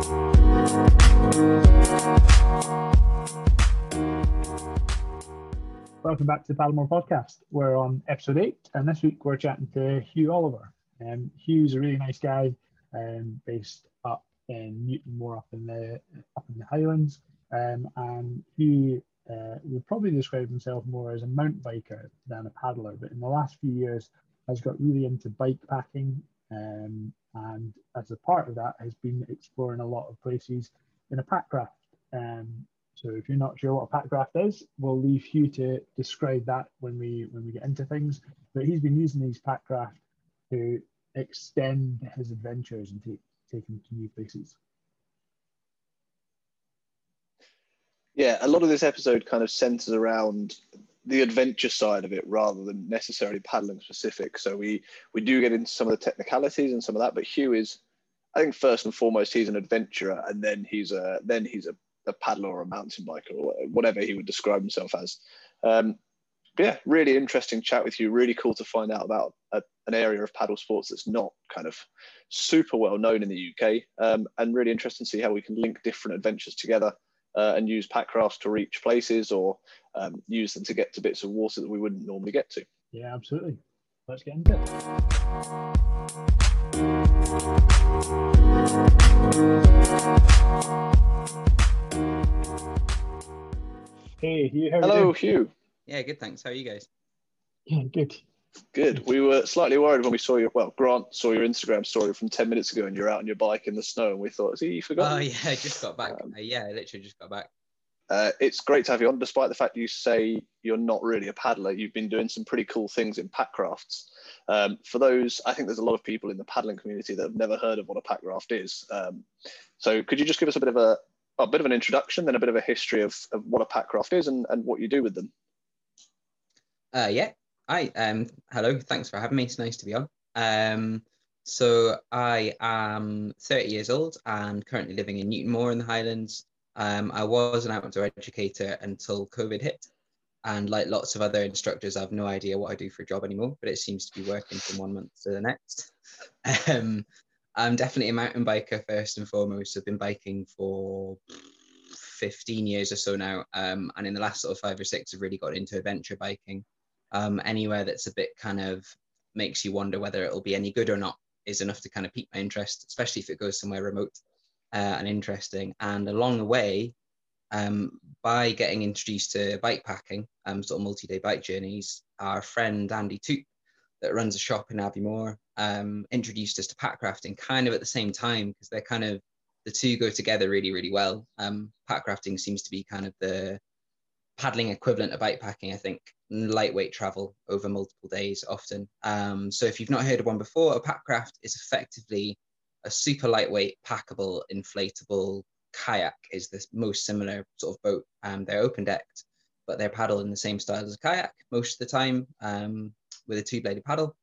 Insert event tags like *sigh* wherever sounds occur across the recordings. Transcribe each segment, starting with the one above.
Welcome back to the Paddlemore podcast. We're on episode eight, and this week we're chatting to Huw Oliver. Um, Huw's a really nice guy, um, based up in Newtonmore, up in the up in the Highlands, um, and he uh, would probably describe himself more as a mountain biker than a paddler. But in the last few years, has got really into bike packing, um, and as a part of that, has been exploring a lot of places in a packraft. Um, so if you're not sure what a packraft is, we'll leave Huw to describe that when we when we get into things. But he's been using these packraft to extend his adventures and take take him to new places. Yeah, a lot of this episode kind of centers around the adventure side of it rather than necessarily paddling specific. So we we do get into some of the technicalities and some of that, but Huw is, I think, first and foremost, he's an adventurer, and then he's a then he's a, a paddler or a mountain biker or whatever he would describe himself as. Um, yeah, really interesting chat with you. Really cool to find out about a, an area of paddle sports that's not kind of super well known in the UK, um, and really interesting to see how we can link different adventures together uh, and use packrafts to reach places or um, use them to get to bits of water that we wouldn't normally get to. Yeah, absolutely. Let's get into it. Hey, Huw. Hello, Huw. Yeah, good. Thanks. How are you guys? Yeah, good. Good. We were slightly worried when we saw your well, Grant saw your Instagram story from ten minutes ago, and you're out on your bike in the snow, and we thought, "Is he forgot?" Oh yeah, I *laughs* just got back. Um, yeah, I literally just got back. Uh, it's great to have you on, despite the fact you say you're not really a paddler. You've been doing some pretty cool things in packrafts. Um, for those, I think there's a lot of people in the paddling community that have never heard of what a packraft is. Um, so, could you just give us a bit of a, a bit of an introduction, then a bit of a history of, of what a packraft is and, and what you do with them? Uh, yeah, Hi, um, hello. Thanks for having me. It's nice to be on. Um, so I am 30 years old and currently living in Newtonmore in the Highlands. Um, I was an outdoor educator until COVID hit. And like lots of other instructors, I have no idea what I do for a job anymore, but it seems to be working from one month to the next. *laughs* Um, I'm definitely a mountain biker first and foremost. I've been biking for 15 years or so now. Um, and in the last sort of five or six, I've really got into adventure biking um, anywhere that's a bit kind of makes you wonder whether it'll be any good or not is enough to kind of pique my interest, especially if it goes somewhere remote uh, and interesting. And along the way, um, by getting introduced to bike packing, um, sort of multi-day bike journeys, our friend Andy Toop, that runs a shop in Aviemore, um, introduced us to packrafting kind of at the same time because they're kind of the two go together really, really well. Um, packrafting seems to be kind of the paddling equivalent of bike packing, I think lightweight travel over multiple days often. Um, so if you've not heard of one before, a packraft is effectively a super lightweight, packable, inflatable kayak is the most similar sort of boat. Um, they're open decked, but they're paddled in the same style as a kayak most of the time um, with a two bladed paddle.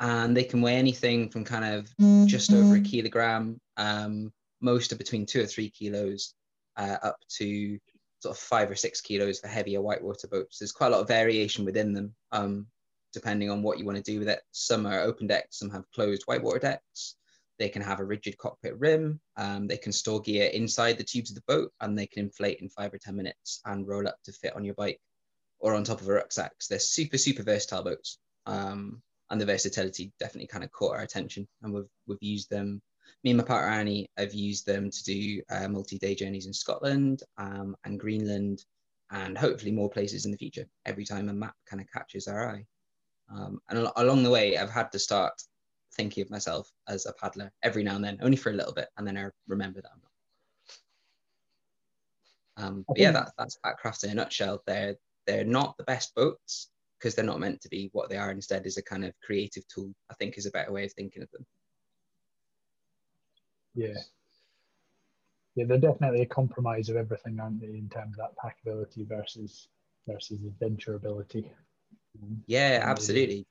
And they can weigh anything from kind of just over a kilogram, um, most are between two or three kilos, uh, up to sort of five or six kilos for heavier whitewater boats. There's quite a lot of variation within them, um, depending on what you want to do with it. Some are open decks, some have closed whitewater decks. They can have a rigid cockpit rim. Um, they can store gear inside the tubes of the boat, and they can inflate in five or ten minutes and roll up to fit on your bike or on top of a rucksack. So they're super, super versatile boats. Um, and the versatility definitely kind of caught our attention, and we've we've used them me and my partner Annie have used them to do uh, multi-day journeys in Scotland um, and Greenland and hopefully more places in the future every time a map kind of catches our eye. Um, and al- along the way, I've had to start thinking of myself as a paddler every now and then, only for a little bit, and then I remember that I'm not. Um, but yeah, that, that's Packraft in a nutshell. They're they're not the best boats because they're not meant to be what they are. Instead, is a kind of creative tool. I think is a better way of thinking of them. Yeah. Yeah, they're definitely a compromise of everything, aren't they, in terms of that packability versus versus adventurability. Yeah, absolutely.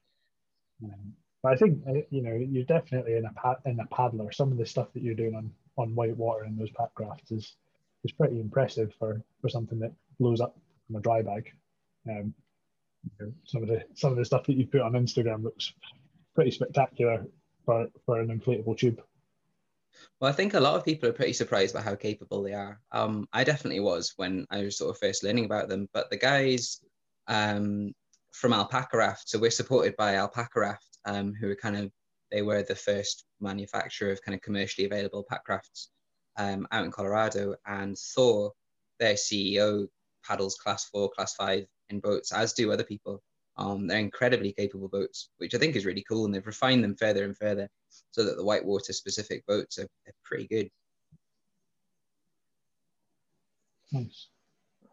Um, but I think uh, you know you're definitely in a pad, in a paddler. Some of the stuff that you're doing on on white water in those pack rafts is is pretty impressive for for something that blows up from a dry bag. Um, you know, some of the some of the stuff that you put on Instagram looks pretty spectacular for for an inflatable tube. Well, I think a lot of people are pretty surprised by how capable they are. Um, I definitely was when I was sort of first learning about them. But the guys um, from Alpacka Raft, so we're supported by Alpacka Raft, um, who are kind of they were the first manufacturer of kind of commercially available pack rafts um, out in Colorado, and Thor, their CEO, paddles class four, class five in boats, as do other people. Um, they're incredibly capable boats, which I think is really cool, and they've refined them further and further so that the whitewater specific boats are, are pretty good. Nice.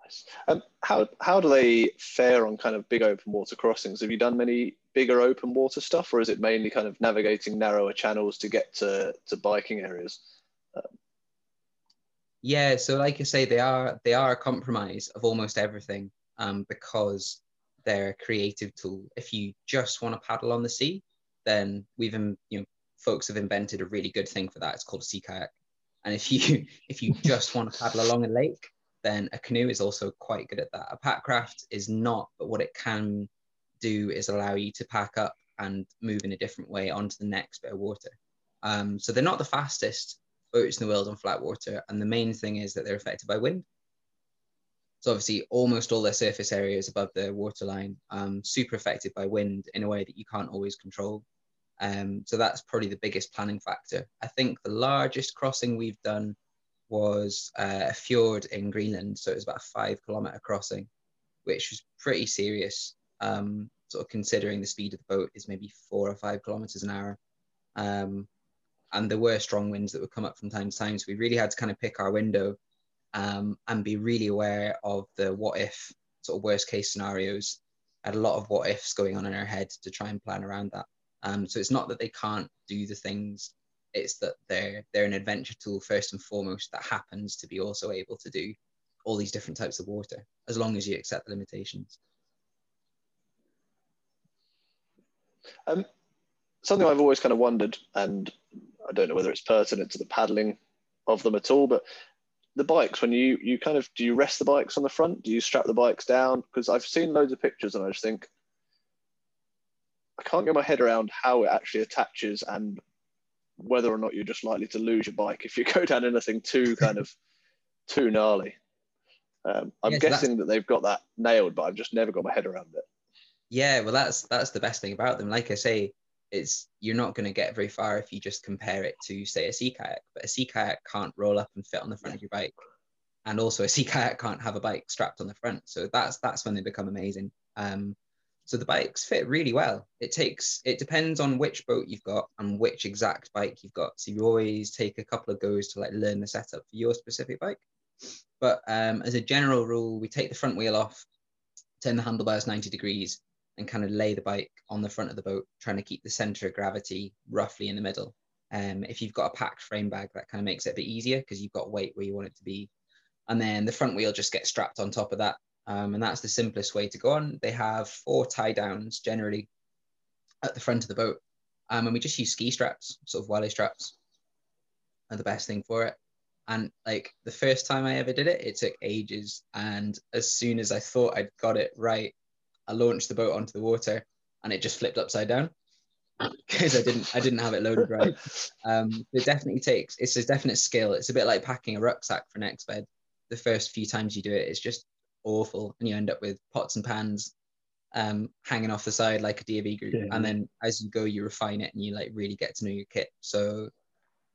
Nice. Um, how how do they fare on kind of big open water crossings? Have you done many bigger open water stuff, or is it mainly kind of navigating narrower channels to get to, to biking areas? Um, yeah, so like I say, they are they are a compromise of almost everything um, because they're a creative tool. If you just want to paddle on the sea, then we've you know folks have invented a really good thing for that. It's called a sea kayak. And if you *laughs* if you just want to paddle along a lake, then a canoe is also quite good at that. A pack raft is not, but what it can do is allow you to pack up and move in a different way onto the next bit of water. Um, so they're not the fastest boats in the world on flat water, and the main thing is that they're affected by wind. So obviously, almost all their surface area is above the waterline, um, super affected by wind in a way that you can't always control. Um, so that's probably the biggest planning factor. I think the largest crossing we've done was uh, a fjord in Greenland. So it was about a five kilometer crossing, which was pretty serious. Um, sort of considering the speed of the boat is maybe four or five kilometers an hour. Um, and there were strong winds that would come up from time to time. So we really had to kind of pick our window um, and be really aware of the what if sort of worst case scenarios. Had a lot of what ifs going on in our head to try and plan around that. Um, so it's not that they can't do the things it's that they're they're an adventure tool first and foremost that happens to be also able to do all these different types of water as long as you accept the limitations um, something i've always kind of wondered and i don't know whether it's pertinent to the paddling of them at all but the bikes when you you kind of do you rest the bikes on the front do you strap the bikes down because i've seen loads of pictures and i just think i can't get my head around how it actually attaches and whether or not you're just likely to lose your bike if you *laughs* go down anything too kind of too gnarly. Um, I'm yes, guessing that they've got that nailed, but I've just never got my head around it. Yeah, well, that's that's the best thing about them. Like I say, it's you're not going to get very far if you just compare it to say a sea kayak. But a sea kayak can't roll up and fit on the front of your bike, and also a sea kayak can't have a bike strapped on the front. So that's that's when they become amazing. Um, so the bikes fit really well. It takes it depends on which boat you've got and which exact bike you've got. So you always take a couple of goes to like learn the setup for your specific bike. But um, as a general rule, we take the front wheel off, turn the handlebars 90 degrees, and kind of lay the bike on the front of the boat, trying to keep the center of gravity roughly in the middle. Um, if you've got a packed frame bag, that kind of makes it a bit easier because you've got weight where you want it to be. And then the front wheel just gets strapped on top of that um, and that's the simplest way to go on. They have four tie downs generally at the front of the boat. Um, and we just use ski straps, sort of wally straps are the best thing for it. And like the first time I ever did it, it took ages. And as soon as I thought I'd got it right, I launched the boat onto the water and it just flipped upside down *laughs* because I didn't I didn't have it loaded right. Um, it definitely takes it's a definite skill. It's a bit like packing a rucksack for an Exped. The first few times you do it, it's just awful, and you end up with pots and pans um, hanging off the side like a DofE group. Yeah. And then as you go, you refine it and you like really get to know your kit. So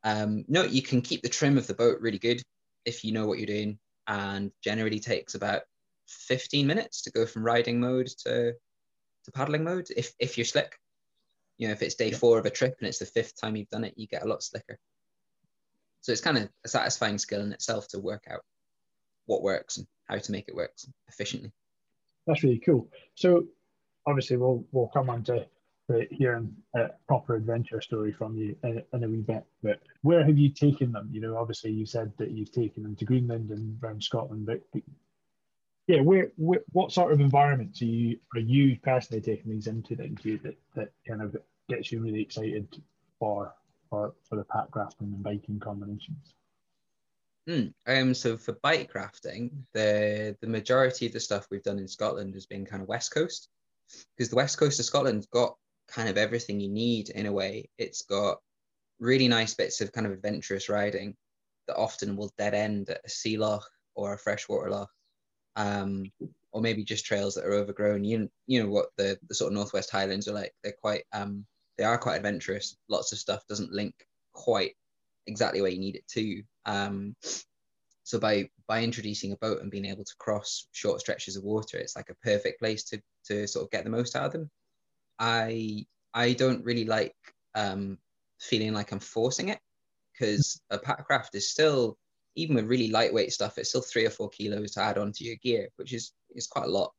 um, no, you can keep the trim of the boat really good if you know what you're doing, and generally takes about 15 minutes to go from riding mode to to paddling mode if if you're slick. You know, if it's day yeah. four of a trip and it's the fifth time you've done it, you get a lot slicker. So it's kind of a satisfying skill in itself to work out what works and how to make it work efficiently. That's really cool. So obviously we'll we'll come on to uh, hearing a proper adventure story from you in, in, a wee bit. But where have you taken them? You know, obviously you said that you've taken them to Greenland and around Scotland, but yeah, where, where what sort of environments are you are you personally taking these into you, that, that kind of gets you really excited for for for the pack rafting and biking combinations? Mm. Um, so for bike rafting, the the majority of the stuff we've done in Scotland has been kind of west coast, because the west coast of Scotland's got kind of everything you need in a way. It's got really nice bits of kind of adventurous riding that often will dead end at a sea loch or a freshwater loch, um, or maybe just trails that are overgrown. You you know what the the sort of northwest highlands are like. They're quite um, they are quite adventurous. Lots of stuff doesn't link quite exactly where you need it to. Um, so by by introducing a boat and being able to cross short stretches of water, it's like a perfect place to to sort of get the most out of them. I I don't really like um, feeling like I'm forcing it because a packraft is still even with really lightweight stuff, it's still three or four kilos to add onto your gear, which is is quite a lot.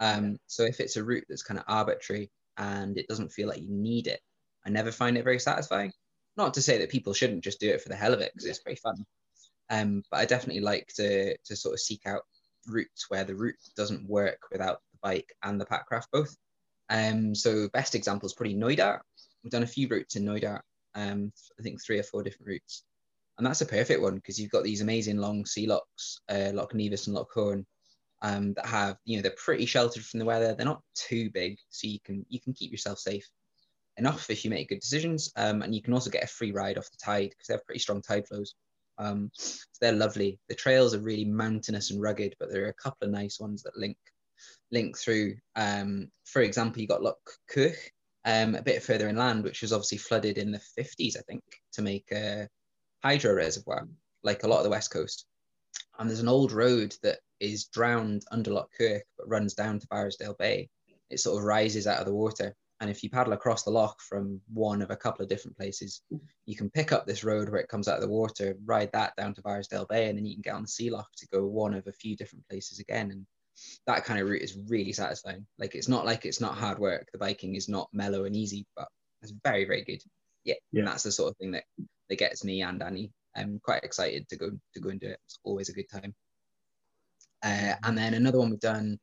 Um, so if it's a route that's kind of arbitrary and it doesn't feel like you need it, I never find it very satisfying. Not to say that people shouldn't just do it for the hell of it because it's very fun. Um, but I definitely like to to sort of seek out routes where the route doesn't work without the bike and the packraft both. Um, so best example is probably Knoydart. We've done a few routes in Knoydart. Um, I think three or four different routes, and that's a perfect one because you've got these amazing long sea lochs, uh, Loch Nevis and Loch Hourn, um, that have you know they're pretty sheltered from the weather. They're not too big, so you can you can keep yourself safe enough if you make good decisions. Um, and you can also get a free ride off the tide because they have pretty strong tide flows. Um, so they're lovely. The trails are really mountainous and rugged, but there are a couple of nice ones that link link through. Um, for example, you got Loch Quoich, um, a bit further inland, which was obviously flooded in the 50s, I think, to make a hydro reservoir, like a lot of the west coast. And there's an old road that is drowned under Loch Quoich, but runs down to Barrisdale Bay. It sort of rises out of the water and if you paddle across the loch from one of a couple of different places, you can pick up this road where it comes out of the water, ride that down to Barrisdale Bay, and then you can get on the sea loch to go one of a few different places again. And that kind of route is really satisfying. Like it's not like it's not hard work. The biking is not mellow and easy, but it's very, very good. Yeah. yeah. And that's the sort of thing that, that gets me and Annie. I'm quite excited to go to go and do it. It's always a good time. Uh, and then another one we've done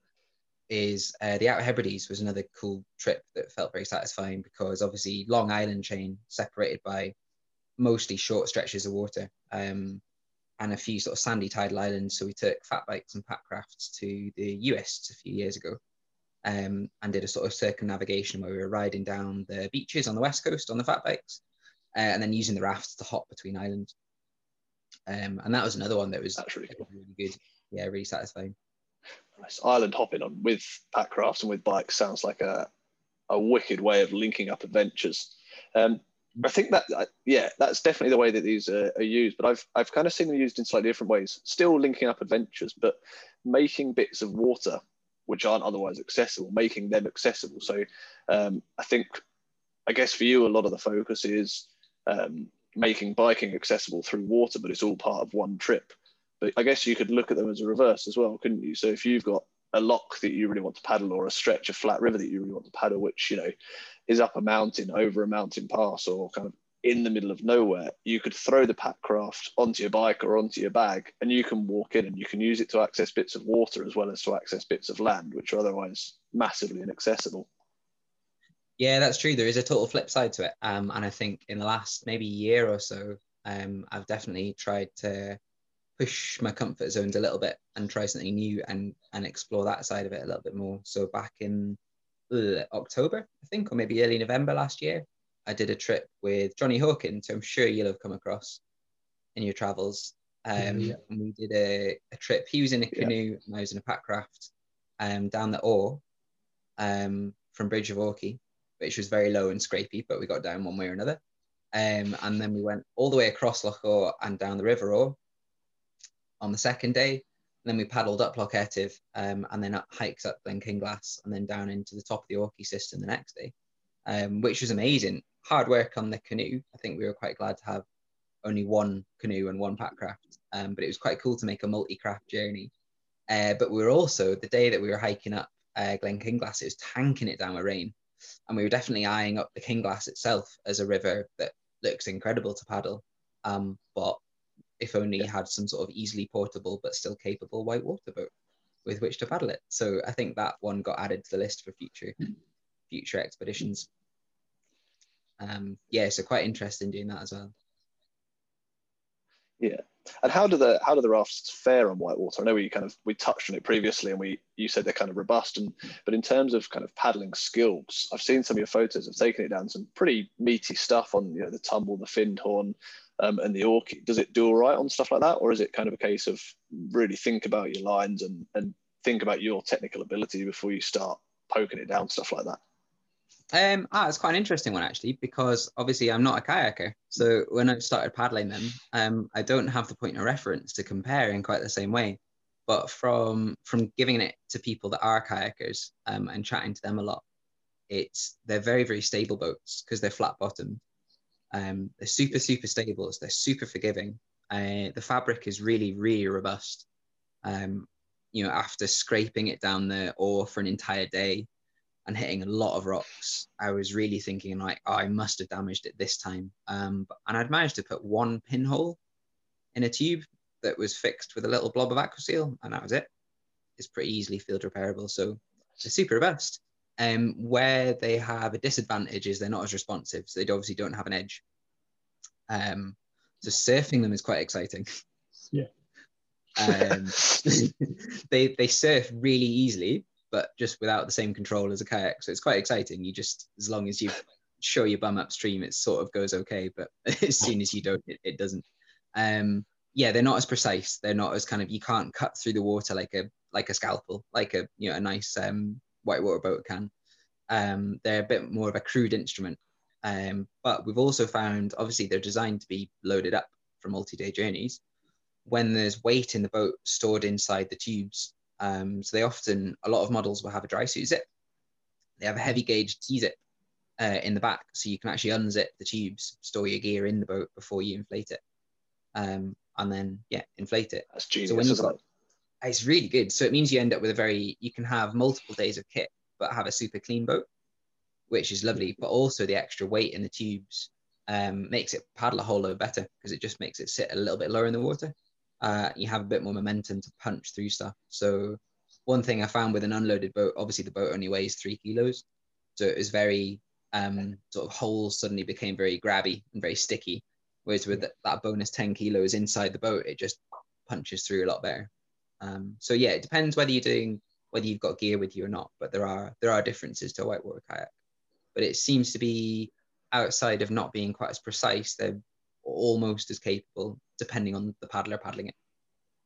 is uh, the Outer Hebrides was another cool trip that felt very satisfying because obviously Long Island chain separated by mostly short stretches of water um, and a few sort of sandy tidal islands. So we took fat bikes and packrafts to the Uists a few years ago um, and did a sort of circumnavigation where we were riding down the beaches on the west coast on the fat bikes uh, and then using the rafts to hop between islands. Um, and that was another one that was really, cool. really good. Yeah, really satisfying. Nice. Island hopping on with packrafts and with bikes sounds like a, a wicked way of linking up adventures. Um, I think that uh, yeah, that's definitely the way that these are, are, used. But I've I've kind of seen them used in slightly different ways. Still linking up adventures, but making bits of water which aren't otherwise accessible, making them accessible. So um, I think I guess for you a lot of the focus is um, making biking accessible through water, but it's all part of one trip. But I guess you could look at them as a reverse as well, couldn't you? So if you've got a lock that you really want to paddle or a stretch of flat river that you really want to paddle, which, you know, is up a mountain, over a mountain pass or kind of in the middle of nowhere, you could throw the packraft onto your bike or onto your bag and you can walk in and you can use it to access bits of water as well as to access bits of land, which are otherwise massively inaccessible. Yeah, that's true. There is a total flip side to it. Um, and I think in the last maybe year or so, um, I've definitely tried to push my comfort zones a little bit and try something new and and explore that side of it a little bit more. So back in uh, October, I think, or maybe early November last year, I did a trip with Johnny Hawkins, who I'm sure you'll have come across in your travels. Um, yeah. And we did a, a trip. He was in a canoe yeah. and I was in a packraft um, down the Ore um, from Bridge of Orchy, which was very low and scrapey, but we got down one way or another. Um, and then we went all the way across Loch Awe and down the River Awe on the second day. And then we paddled up Loch Etive um, and then up, hikes up Glen Kinglass and then down into the top of the Orchy system the next day, um, which was amazing. Hard work on the canoe. I think we were quite glad to have only one canoe and one packraft, um, but it was quite cool to make a multi-craft journey. Uh, but we were also, the day that we were hiking up uh, Glen Kinglass, it was tanking it down with rain. And we were definitely eyeing up the Kinglass itself as a river that looks incredible to paddle. Um, but if only yeah. had some sort of easily portable but still capable white water boat with which to paddle it. So I think that one got added to the list for future future expeditions. Um, yeah, so quite interested in doing that as well. Yeah. And how do the how do the rafts fare on whitewater? I know we kind of we touched on it previously, and we you said they're kind of robust. And but in terms of kind of paddling skills, I've seen some of your photos. I've taken it down some pretty meaty stuff on you know the Tummel, the Findhorn, um, and the Orchy. Does it do all right on stuff like that, or is it kind of a case of really think about your lines and and think about your technical ability before you start poking it down stuff like that? Um, ah, it's quite an interesting one actually, because obviously I'm not a kayaker. So when I started paddling them, um, I don't have the point of reference to compare in quite the same way. But from from giving it to people that are kayakers um, and chatting to them a lot, it's they're very very stable boats because they're flat bottomed. Um, they're super super stable. They're super forgiving. Uh, the fabric is really really robust. Um, you know, after scraping it down the oar for an entire day, and hitting a lot of rocks, I was really thinking like, oh, I must have damaged it this time. Um, and I'd managed to put one pinhole in a tube that was fixed with a little blob of aquaseal, and that was it. It's pretty easily field repairable, so it's super robust. Um, where they have a disadvantage is they're not as responsive, so they obviously don't have an edge. Um, so surfing them is quite exciting. Yeah. Um, *laughs* they they surf really easily, but just without the same control as a kayak. So it's quite exciting. You just, as long as you show your bum upstream, it sort of goes okay. But *laughs* as soon as you don't, it, it doesn't. Um, yeah, they're not as precise. They're not as kind of you can't cut through the water like a like a scalpel, like a you know a nice um, whitewater boat can. Um, they're a bit more of a crude instrument. Um, but we've also found obviously they're designed to be loaded up for multi-day journeys. When there's weight in the boat stored inside the tubes, um, so they often, a lot of models will have a dry suit zip. They have a heavy gauge T zip uh, in the back, so you can actually unzip the tubes, store your gear in the boat before you inflate it, um, and then yeah, inflate it. That's genius. So when you've got, it's really good. So it means you end up with a very, you can have multiple days of kit, but have a super clean boat, which is lovely. But also the extra weight in the tubes um, makes it paddle a whole lot better because it just makes it sit a little bit lower in the water uh, you have a bit more momentum to punch through stuff. So one thing I found with an unloaded boat, obviously the boat only weighs three kilos, so it was very um, sort of holes suddenly became very grabby and very sticky. Whereas with that bonus 10 kilos inside the boat, it just punches through a lot better. Um, so yeah, it depends whether you're doing whether you've got gear with you or not, but there are there are differences to a whitewater kayak. But it seems to be outside of not being quite as precise, they're almost as capable, depending on the paddler paddling it.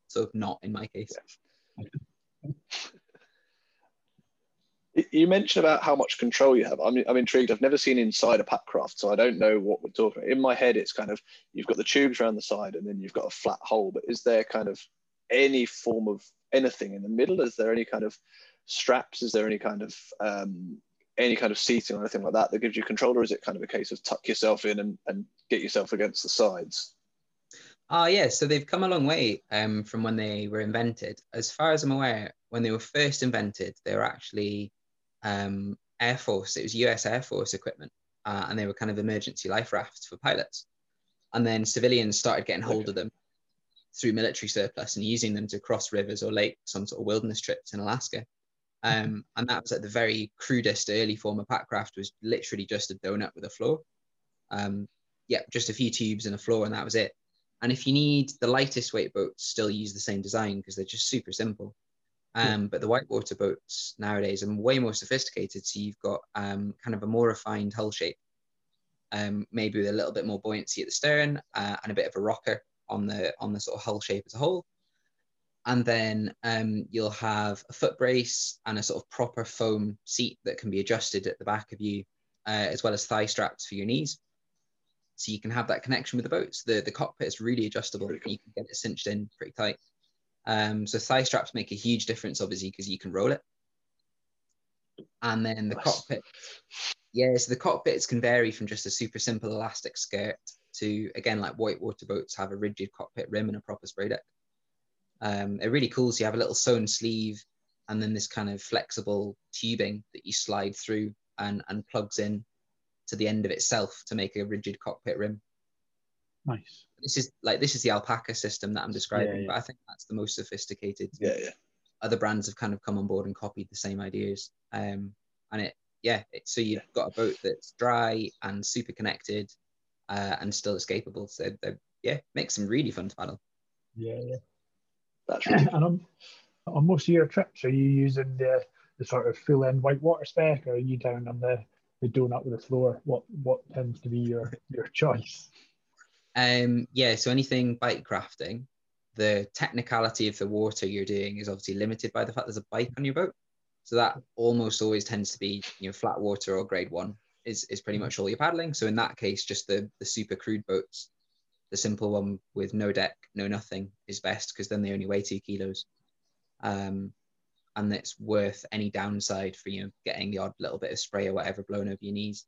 So not in my case. You mentioned about how much control you have. I'm, I'm intrigued. I've never seen inside a Packraft, so I don't know what we're talking about. In my head, it's kind of you've got the tubes around the side and then you've got a flat hole. But is there kind of any form of anything in the middle? Is there any kind of straps? Is there any kind of um, any kind of seating or anything like that that gives you control, or is it kind of a case of tuck yourself in and, and get yourself against the sides? Ah, uh, yeah. So they've come a long way um, from when they were invented. As far as I'm aware, when they were first invented, they were actually um, Air Force. It was U.S. Air Force equipment, uh, and they were kind of emergency life rafts for pilots. And then civilians started getting hold okay. of them through military surplus and using them to cross rivers or lakes on sort of wilderness trips in Alaska. Um, and that was at the very crudest early form of Packraft was literally just a donut with a floor. Um, yeah, just a few tubes and a floor, and that was it. And if you need the lightest weight boats, still use the same design because they're just super simple. Um, yeah. But the whitewater boats nowadays are way more sophisticated. So you've got um, kind of a more refined hull shape, um, maybe with a little bit more buoyancy at the stern uh, and a bit of a rocker on the on the sort of hull shape as a whole and then um, you'll have a foot brace and a sort of proper foam seat that can be adjusted at the back of you, uh, as well as thigh straps for your knees. So you can have that connection with the boat. So the, the cockpit is really adjustable. Cool. You can get it cinched in pretty tight. Um, so thigh straps make a huge difference, obviously, because you can roll it. And then the nice. cockpit, yeah, so the cockpits can vary from just a super simple elastic skirt to, again, like whitewater boats have a rigid cockpit rim and a proper spray deck. Um, they're really cool. So you have a little sewn sleeve and then this kind of flexible tubing that you slide through and, and plugs in to the end of itself to make a rigid cockpit rim. Nice. This is like this is the Alpacka system that I'm describing, yeah, yeah. but I think that's the most sophisticated. Yeah, yeah. Other brands have kind of come on board and copied the same ideas. Um, and it, yeah, it, so you've got a boat that's dry and super connected uh, and still escapable. So yeah, makes them really fun to paddle. Yeah, yeah. That's *clears throat* really and on, on most of your trips, are you using the, the sort of full end whitewater spec, or are you down on the, the donut with the floor? What what tends to be your your choice? Um, yeah, so anything bike crafting, the technicality of the water you're doing is obviously limited by the fact there's a bike on your boat. So that almost always tends to be you know flat water or grade one is, is pretty much all you're paddling. So in that case, just the the super crude boats, the simple one with no deck, no nothing is best because then they only weigh two kilos. Um, and it's worth any downside for you know getting the odd little bit of spray or whatever blown over your knees.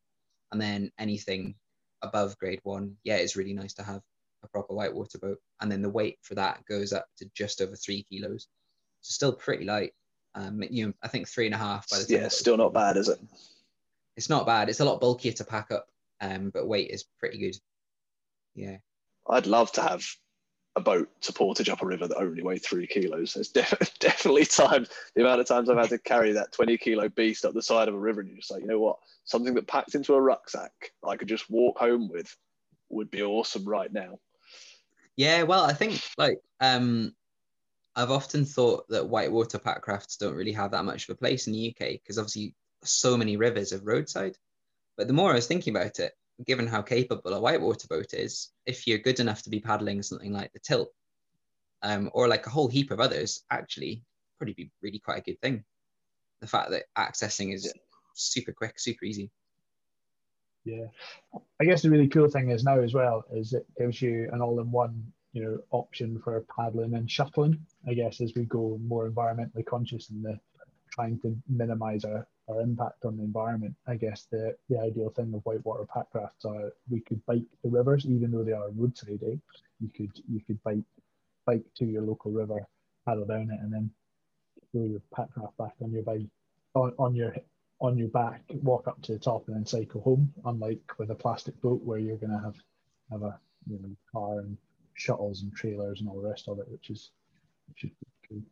And then anything above grade one, yeah, it's really nice to have a proper whitewater boat. And then the weight for that goes up to just over three kilos. So still pretty light. Um, you know, I think three and a half by the time. yeah, still not bad, is it? It's not bad. It's a lot bulkier to pack up, um, but weight is pretty good. Yeah. I'd love to have a boat to portage up a river that only weighed three kilos. There's *laughs* def- definitely times, the amount of times I've had to carry that 20 kilo beast up the side of a river, and you're just like, you know what? Something that packed into a rucksack I could just walk home with would be awesome right now. Yeah, well, I think like um, I've often thought that whitewater pack rafts don't really have that much of a place in the UK because obviously so many rivers are roadside. But the more I was thinking about it, given how capable a whitewater boat is, if you're good enough to be paddling something like the tilt, um, or like a whole heap of others, actually probably be really quite a good thing. The fact that accessing is super quick, super easy. Yeah, I guess the really cool thing is now as well is it gives you an all-in-one, you know, option for paddling and shuttling. I guess as we go more environmentally conscious and the trying to minimise our, our impact on the environment. I guess the, the ideal thing of whitewater pack rafts are we could bike the rivers, even though they are roadside. Eh? You could you could bike bike to your local river, paddle down it, and then throw your pack raft back on your bike on, on your on your back, walk up to the top, and then cycle home. Unlike with a plastic boat where you're going to have have a you know car and shuttles and trailers and all the rest of it, which is which is cool.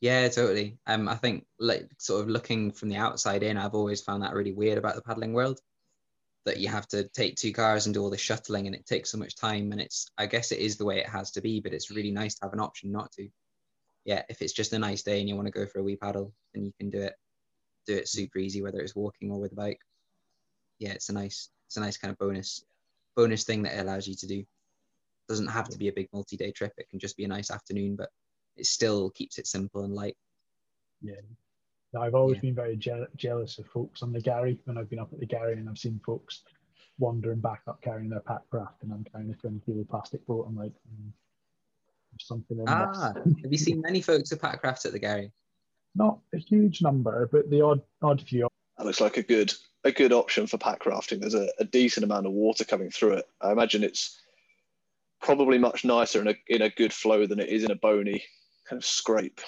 Yeah, totally. Um, I think like sort of looking from the outside in, I've always found that really weird about the paddling world. That you have to take two cars and do all the shuttling, and it takes so much time. And it's, I guess, it is the way it has to be, but it's really nice to have an option not to. Yeah, if it's just a nice day and you want to go for a wee paddle, then you can do it. Do it super easy, whether it's walking or with a bike. Yeah, it's a nice, it's a nice kind of bonus, bonus thing that it allows you to do. Doesn't have to be a big multi-day trip. It can just be a nice afternoon, but it still keeps it simple and light. Yeah. Now, I've always Yeah. been very je- jealous of folks on the Garry when I've been up at the Garry and I've seen folks wandering back up carrying their pack raft and I'm carrying a 20 kilo plastic boat. I'm like, mm, there's something in Ah, this. *laughs* have you seen many folks with pack rafts at the Garry? Not a huge number, but the odd odd few. That looks like a good a good option for pack rafting. There's a, a decent amount of water coming through it. I imagine it's probably much nicer in a in a good flow than it is in a bony kind of scrape.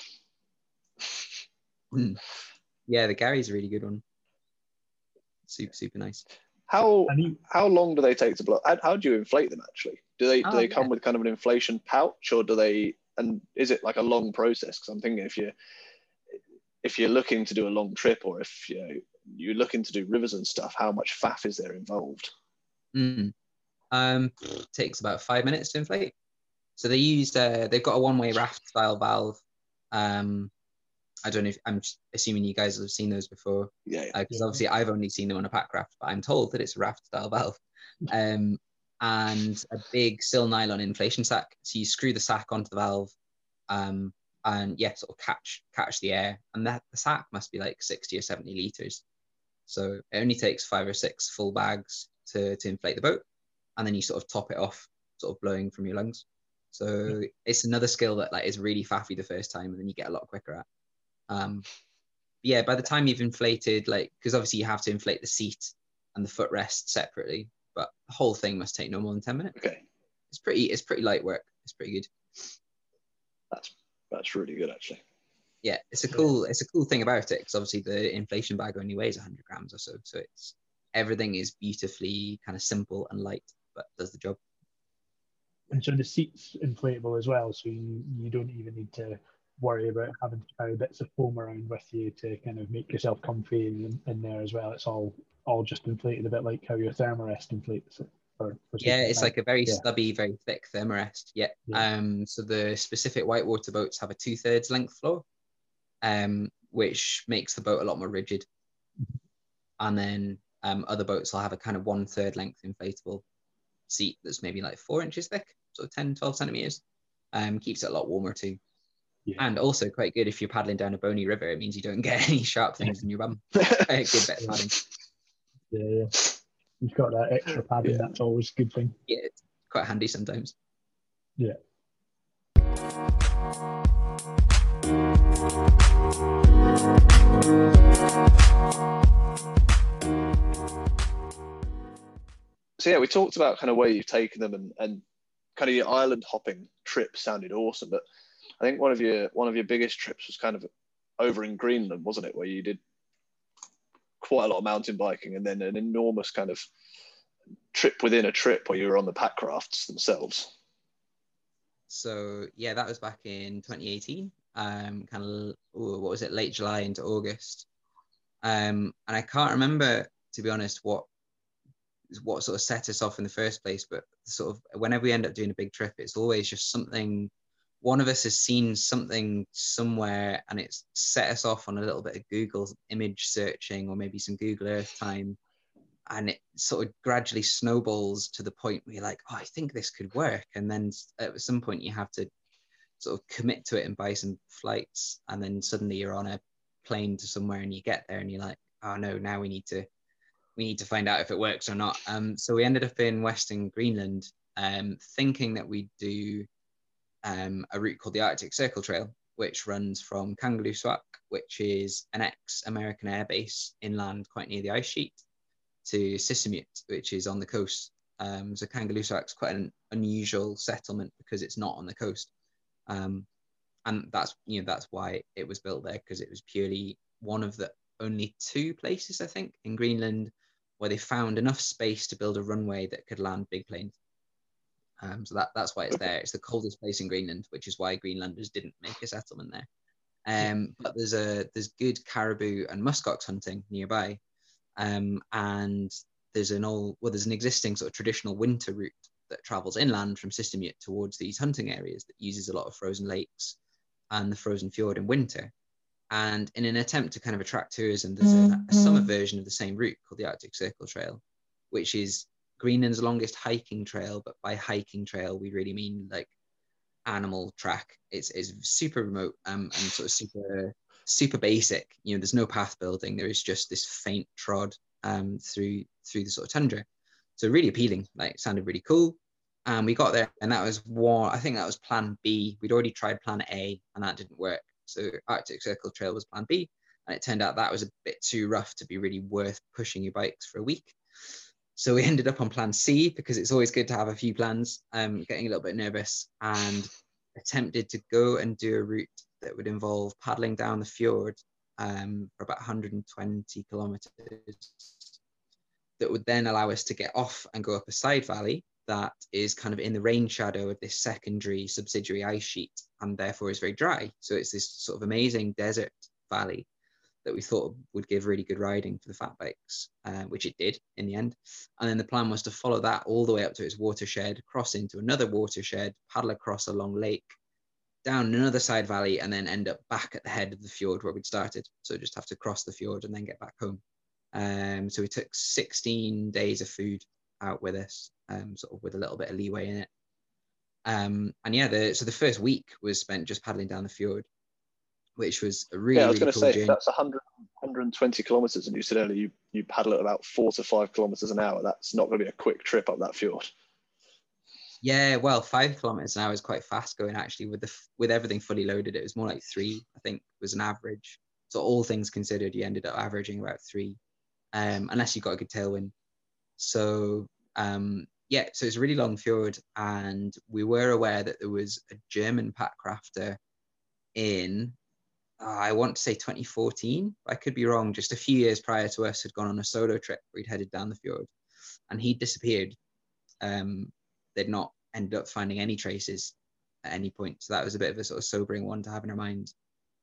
Yeah, the Garry's a really good one. Super, super nice. How And he, how long do they take to blow? How, how do you inflate them actually? Do they do Oh, they come yeah. with kind of an inflation pouch, or do they? And is it like a long process? Because I'm thinking if you if you're looking to do a long trip, or if you know you're looking to do rivers and stuff, how much faff is there involved? Mm. Um, takes about five minutes to inflate. So they use uh, they've got a one-way raft style valve. Um, I don't know if I'm assuming you guys have seen those before. Yeah, yeah. because Yeah. obviously I've only seen them on a pack raft, but I'm told that it's a raft style valve. *laughs* Um, and a big sill nylon inflation sack. So you screw the sack onto the valve, um, and yeah, sort of catch catch the air. And that the sack must be like 60 or 70 liters. So it only takes five or six full bags to, to inflate the boat, and then you sort of top it off, sort of blowing from your lungs. So it's another skill that like is really faffy the first time, and then you get a lot quicker at. Um, yeah, by the time you've inflated, like, because obviously you have to inflate the seat and the footrest separately, but the whole thing must take no more than 10 minutes. Okay, It's pretty, it's pretty light work. It's pretty good. that's that's really good actually. Yeah, it's a cool, it's a cool thing about it because obviously the inflation bag only weighs 100 grams or so. So it's, everything is beautifully kind of simple and light, but does the job. And so the seat's inflatable as well, so you, you don't even need to worry about having to carry bits of foam around with you to kind of make yourself comfy in, in there as well. It's all all just inflated a bit like how your thermarest inflates it. For, for Yeah, it's time. like a very Yeah. stubby, very thick thermarest. Yeah. Yeah. Um, so the specific whitewater boats have a two thirds length floor, um, which makes the boat a lot more rigid. And then um, other boats will have a kind of one third length inflatable seat that's maybe like four inches thick, so 10, 12 centimeters. Um, keeps it a lot warmer too. Yeah. And also quite good if you're paddling down a bony river. It means you don't get *laughs* any sharp things in your bum. *laughs* Good bit of padding. yeah, yeah. You've got that extra padding. Yeah. That's always a good thing. Yeah, it's quite handy sometimes. Yeah. So yeah, we talked about kind of where you've taken them and, and kind of your island hopping trip sounded awesome. But I think one of your one of your biggest trips was kind of over in Greenland, wasn't it? Where you did quite a lot of mountain biking and then an enormous kind of trip within a trip where you were on the pack rafts themselves. So yeah, that was back in 2018. Um, kind of what was it, late July into August. Um, and I can't remember to be honest what what sort of set us off in the first place. But sort of whenever we end up doing a big trip, it's always just something. One of us has seen something somewhere, and it's set us off on a little bit of Google image searching, or maybe some Google Earth time, and it sort of gradually snowballs to the point where you're like, oh, I think this could work, and then at some point you have to sort of commit to it and buy some flights, and then suddenly you're on a plane to somewhere, and you get there, and you're like, oh no, now we need to we need to find out if it works or not. Um, so we ended up in Western Greenland, um, thinking that we'd do um, a route called the Arctic Circle Trail, which runs from Kangerlussuaq, which is an ex-American air base inland quite near the ice sheet, to Sisimiut, which is on the coast. Um, so Kangerlussuaq is quite an unusual settlement because it's not on the coast, um, and that's you know that's why it was built there because it was purely one of the only two places I think in Greenland where they found enough space to build a runway that could land big planes. Um, so that, that's why it's there. It's the coldest place in Greenland, which is why Greenlanders didn't make a settlement there. Um, but there's a there's good caribou and muskox hunting nearby, um, and there's an old well there's an existing sort of traditional winter route that travels inland from Sisimiut towards these hunting areas that uses a lot of frozen lakes and the frozen fjord in winter. And in an attempt to kind of attract tourism, there's a, a summer version of the same route called the Arctic Circle Trail, which is Greenland's longest hiking trail. But by hiking trail, we really mean like animal track. It's, it's super remote um, and sort of super super basic. You know, there's no path building. There is just this faint trod um, through through the sort of tundra. So really appealing. Like, sounded really cool. And we got there, and that was one. I think that was Plan B. We'd already tried Plan A, and that didn't work. So Arctic Circle Trail was plan B. And it turned out that was a bit too rough to be really worth pushing your bikes for a week. So we *laughs* ended up on plan C because it's always good to have a few plans. Um, getting a little bit nervous and attempted to go and do a route that would involve paddling down the fjord um, for about 120 kilometers. That would then allow us to get off and go up a side valley that is kind of in the rain shadow of this secondary subsidiary ice sheet and therefore is very dry. So it's this sort of amazing desert valley that we thought would give really good riding for the fat bikes, uh, which it did in the end. And then the plan was to follow that all the way up to its watershed, cross into another watershed, paddle across a long lake, down another side valley, and then end up back at the head of the fjord where we'd started. So just have to cross the fjord and then get back home. Um, so we took 16 days of food out with us, um, sort of with a little bit of leeway in it. Um, and yeah, the, so the first week was spent just paddling down the fjord, which was a really, yeah, I was really going to cool say journey. that's 100, 120 kilometers, and you said earlier you, you paddle at about four to five kilometers an hour. That's not going to be a quick trip up that fjord. Yeah, well, five kilometers an hour is quite fast going actually. With the with everything fully loaded, it was more like three. I think was an average. So all things considered, you ended up averaging about three, um, unless you got a good tailwind. So um, yeah, so it's a really long fjord, and we were aware that there was a German pack rafter in, I want to say 2014. I could be wrong. Just a few years prior to us, had gone on a solo trip he'd headed down the fjord, and he disappeared. Um, they'd not ended up finding any traces at any point. So that was a bit of a sort of sobering one to have in our mind.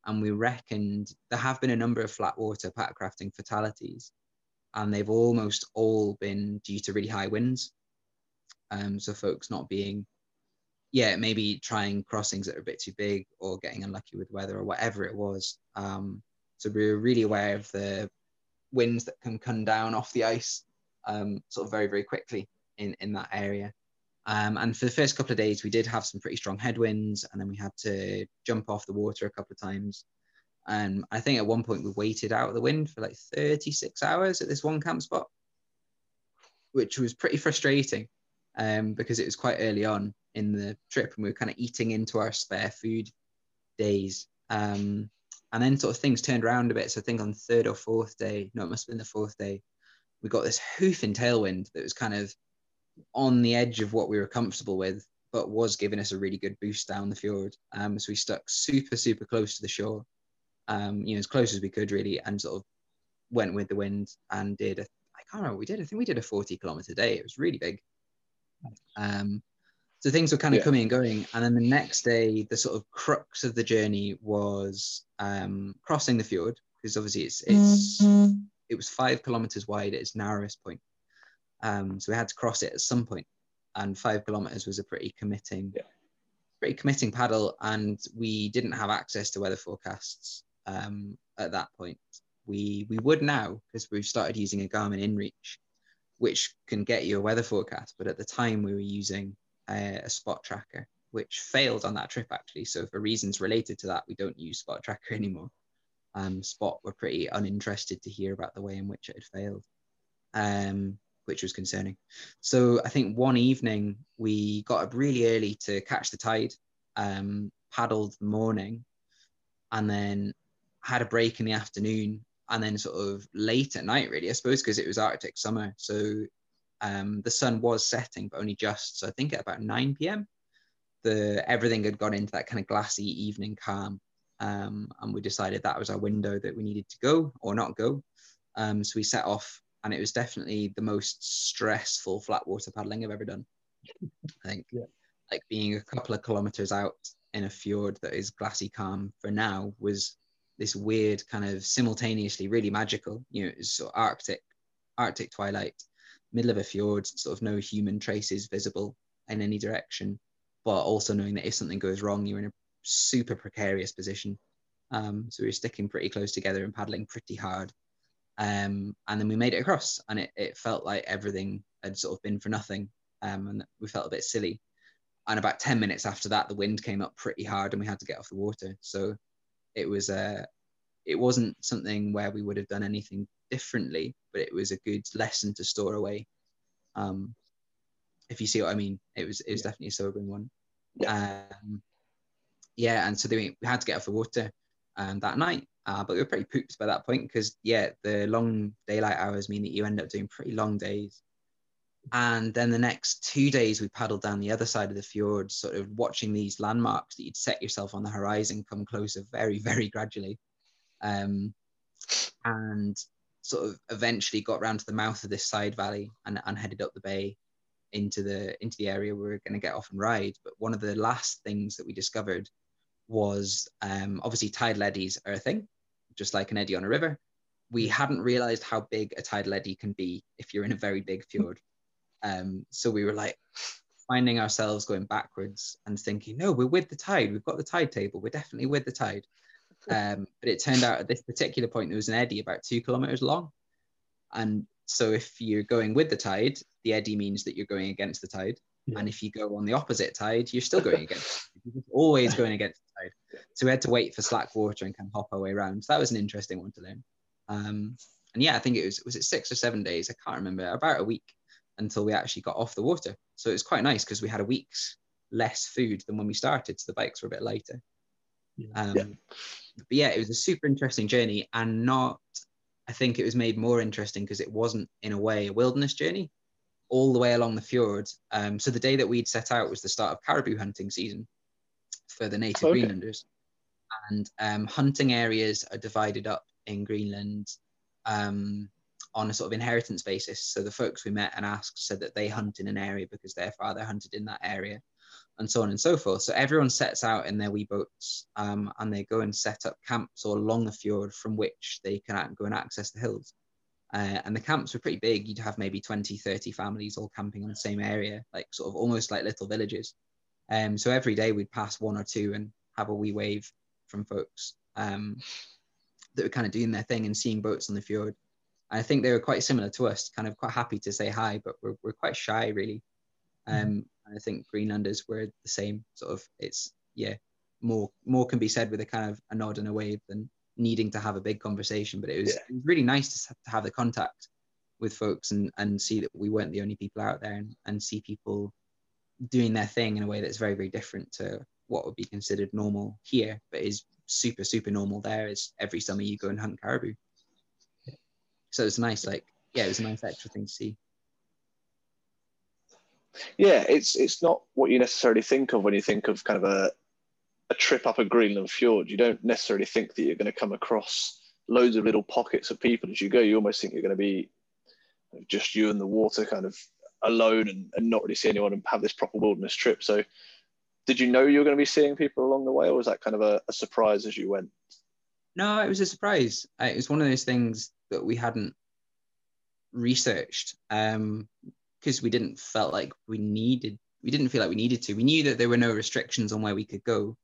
And we reckoned there have been a number of flat water pack rafting fatalities, and they've almost all been due to really high winds. Um, so folks not being, yeah, maybe trying crossings that are a bit too big or getting unlucky with weather or whatever it was. Um, so we were really aware of the winds that can come down off the ice um, sort of very, very quickly in, in that area. Um, and for the first couple of days, we did have some pretty strong headwinds, and then we had to jump off the water a couple of times. And I think at one point we waited out the wind for like 36 hours at this one camp spot, which was pretty frustrating um, because it was quite early on in the trip and we were kind of eating into our spare food days. Um, and then sort of things turned around a bit. So I think on third or fourth day, no, it must have been the fourth day, we got this hoofing tailwind that was kind of on the edge of what we were comfortable with, but was giving us a really good boost down the fjord. Um, so we stuck super, super close to the shore, um, you know, as close as we could really, and sort of went with the wind and did a, I can't remember what we did. I think we did a 40 kilometer day. It was really big. Um, so things were kind of yeah. coming and going. And then the next day, the sort of crux of the journey was um, crossing the fjord because obviously it's it's mm-hmm. it was five kilometers wide at its narrowest point. Um, so we had to cross it at some point. point, and five kilometers was a pretty committing, yeah. pretty committing paddle, and we didn't have access to weather forecasts um, at that point. We we would now because we've started using a Garmin InReach, which can get you a weather forecast. But at the time, we were using a, a spot tracker, which failed on that trip actually. So for reasons related to that, we don't use spot tracker *laughs* anymore. Um, Spot were pretty uninterested to hear about the way in which it had failed. Um, which was concerning. So I think one evening we got up really early to catch the tide, um, paddled the morning, and then had a break in the afternoon, and then sort of late at night, really, I suppose, because it was Arctic summer. So um, the sun was setting, but only just. So I think at about 9 p.m., the everything had gone into that kind of glassy evening calm. Um, and we decided that was our window that we needed to go or not go. Um, so we set off and it was definitely the most stressful flat water paddling I've ever done. I think yeah. like being a couple of kilometers out in a fjord that is glassy calm for now was this weird kind of simultaneously really magical. You know, sort of Arctic, Arctic twilight, middle of a fjord, sort of no human traces visible in any direction, but also knowing that if something goes wrong, you're in a super precarious position. Um, so we were sticking pretty close together and paddling pretty hard um, and then we made it across, and it, it felt like everything had sort of been for nothing. Um, and we felt a bit silly. And about 10 minutes after that, the wind came up pretty hard and we had to get off the water. So it was a, it wasn't something where we would have done anything differently, but it was a good lesson to store away. Um, if you see what I mean, it was it was yeah. definitely a sobering one. Yeah. Um, yeah, and so we, we had to get off the water um, that night, uh, but we were pretty pooped by that point because, yeah, the long daylight hours mean that you end up doing pretty long days. And then the next two days, we paddled down the other side of the fjord, sort of watching these landmarks that you'd set yourself on the horizon come closer very, *laughs* very gradually. Um, and sort of eventually got round to the mouth of this side valley and, and headed up the bay into the into the area we are going to get off and ride. But one of the last things that we discovered was um, obviously tidal eddies are a thing just like an eddy on a river. We mm. hadn't realized how big a tidal eddy can be if you're in a very big *laughs* fjord. Um, so we were like finding ourselves going backwards and thinking, no, we're with the tide. We've got the tide table. We're definitely with the tide. *laughs* Um, but it turned out at this particular point, there was an eddy about two kilometers long. And so if you're going with the tide, the eddy means that you're going against the tide. Yeah. And if you go on the opposite tide, you're still going against. You're always going against the tide. So we had to wait for slack water and kind of hop our way around. So that was an interesting one to learn. Um, and yeah, I think it was was it six or seven days. I can't remember. About a week until we actually got off the water. So it was quite nice because we had a week's less food than when we started. So the bikes were a bit lighter. Um, yeah. But yeah, it was a super interesting journey and not. I think it was made more interesting because it wasn't in a way a wilderness journey all the way along the fjord. Um, so the day that we'd set out was the start of caribou hunting season for the native okay. Greenlanders. And um, hunting areas are divided up in Greenland um, on a sort of inheritance basis. So the folks we met and asked said that they hunt in an area because their father hunted in that area, and so on and so forth. So everyone sets out in their wee boats um, and they go and set up camps all along the fjord from which they can go and access the hills. Uh, and the camps were pretty big. You'd have maybe 20, 30 families all camping in the same area, like sort of almost like little villages. Um, so every day we'd pass one or two and have a wee wave from folks um, that were kind of doing their thing and seeing boats on the fjord. I think they were quite similar to us, kind of quite happy to say hi, but we're, we're quite shy, really. Mm-hmm. Um, and I think Greenlanders were the same sort of. It's yeah, more more can be said with a kind of a nod and a wave than needing to have a big conversation. But it was, yeah. it was really nice to, to have the contact with folks and and see that we weren't the only people out there and, and see people doing their thing in a way that's very very different to what would be considered normal here, but is super super normal there. Is every summer you go and hunt caribou. So it's nice, like yeah, it was a nice extra thing to see. Yeah, it's it's not what you necessarily think of when you think of kind of a a trip up a Greenland fjord. You don't necessarily think that you're going to come across loads of little pockets of people as you go. You almost think you're going to be just you and the water, kind of alone, and, and not really see anyone and have this proper wilderness trip. So, did you know you were going to be seeing people along the way, or was that kind of a, a surprise as you went? No, it was a surprise. It was one of those things that we hadn't researched. Um, because we didn't felt like we needed we didn't feel like we needed to. We knew that there were no restrictions on where we could go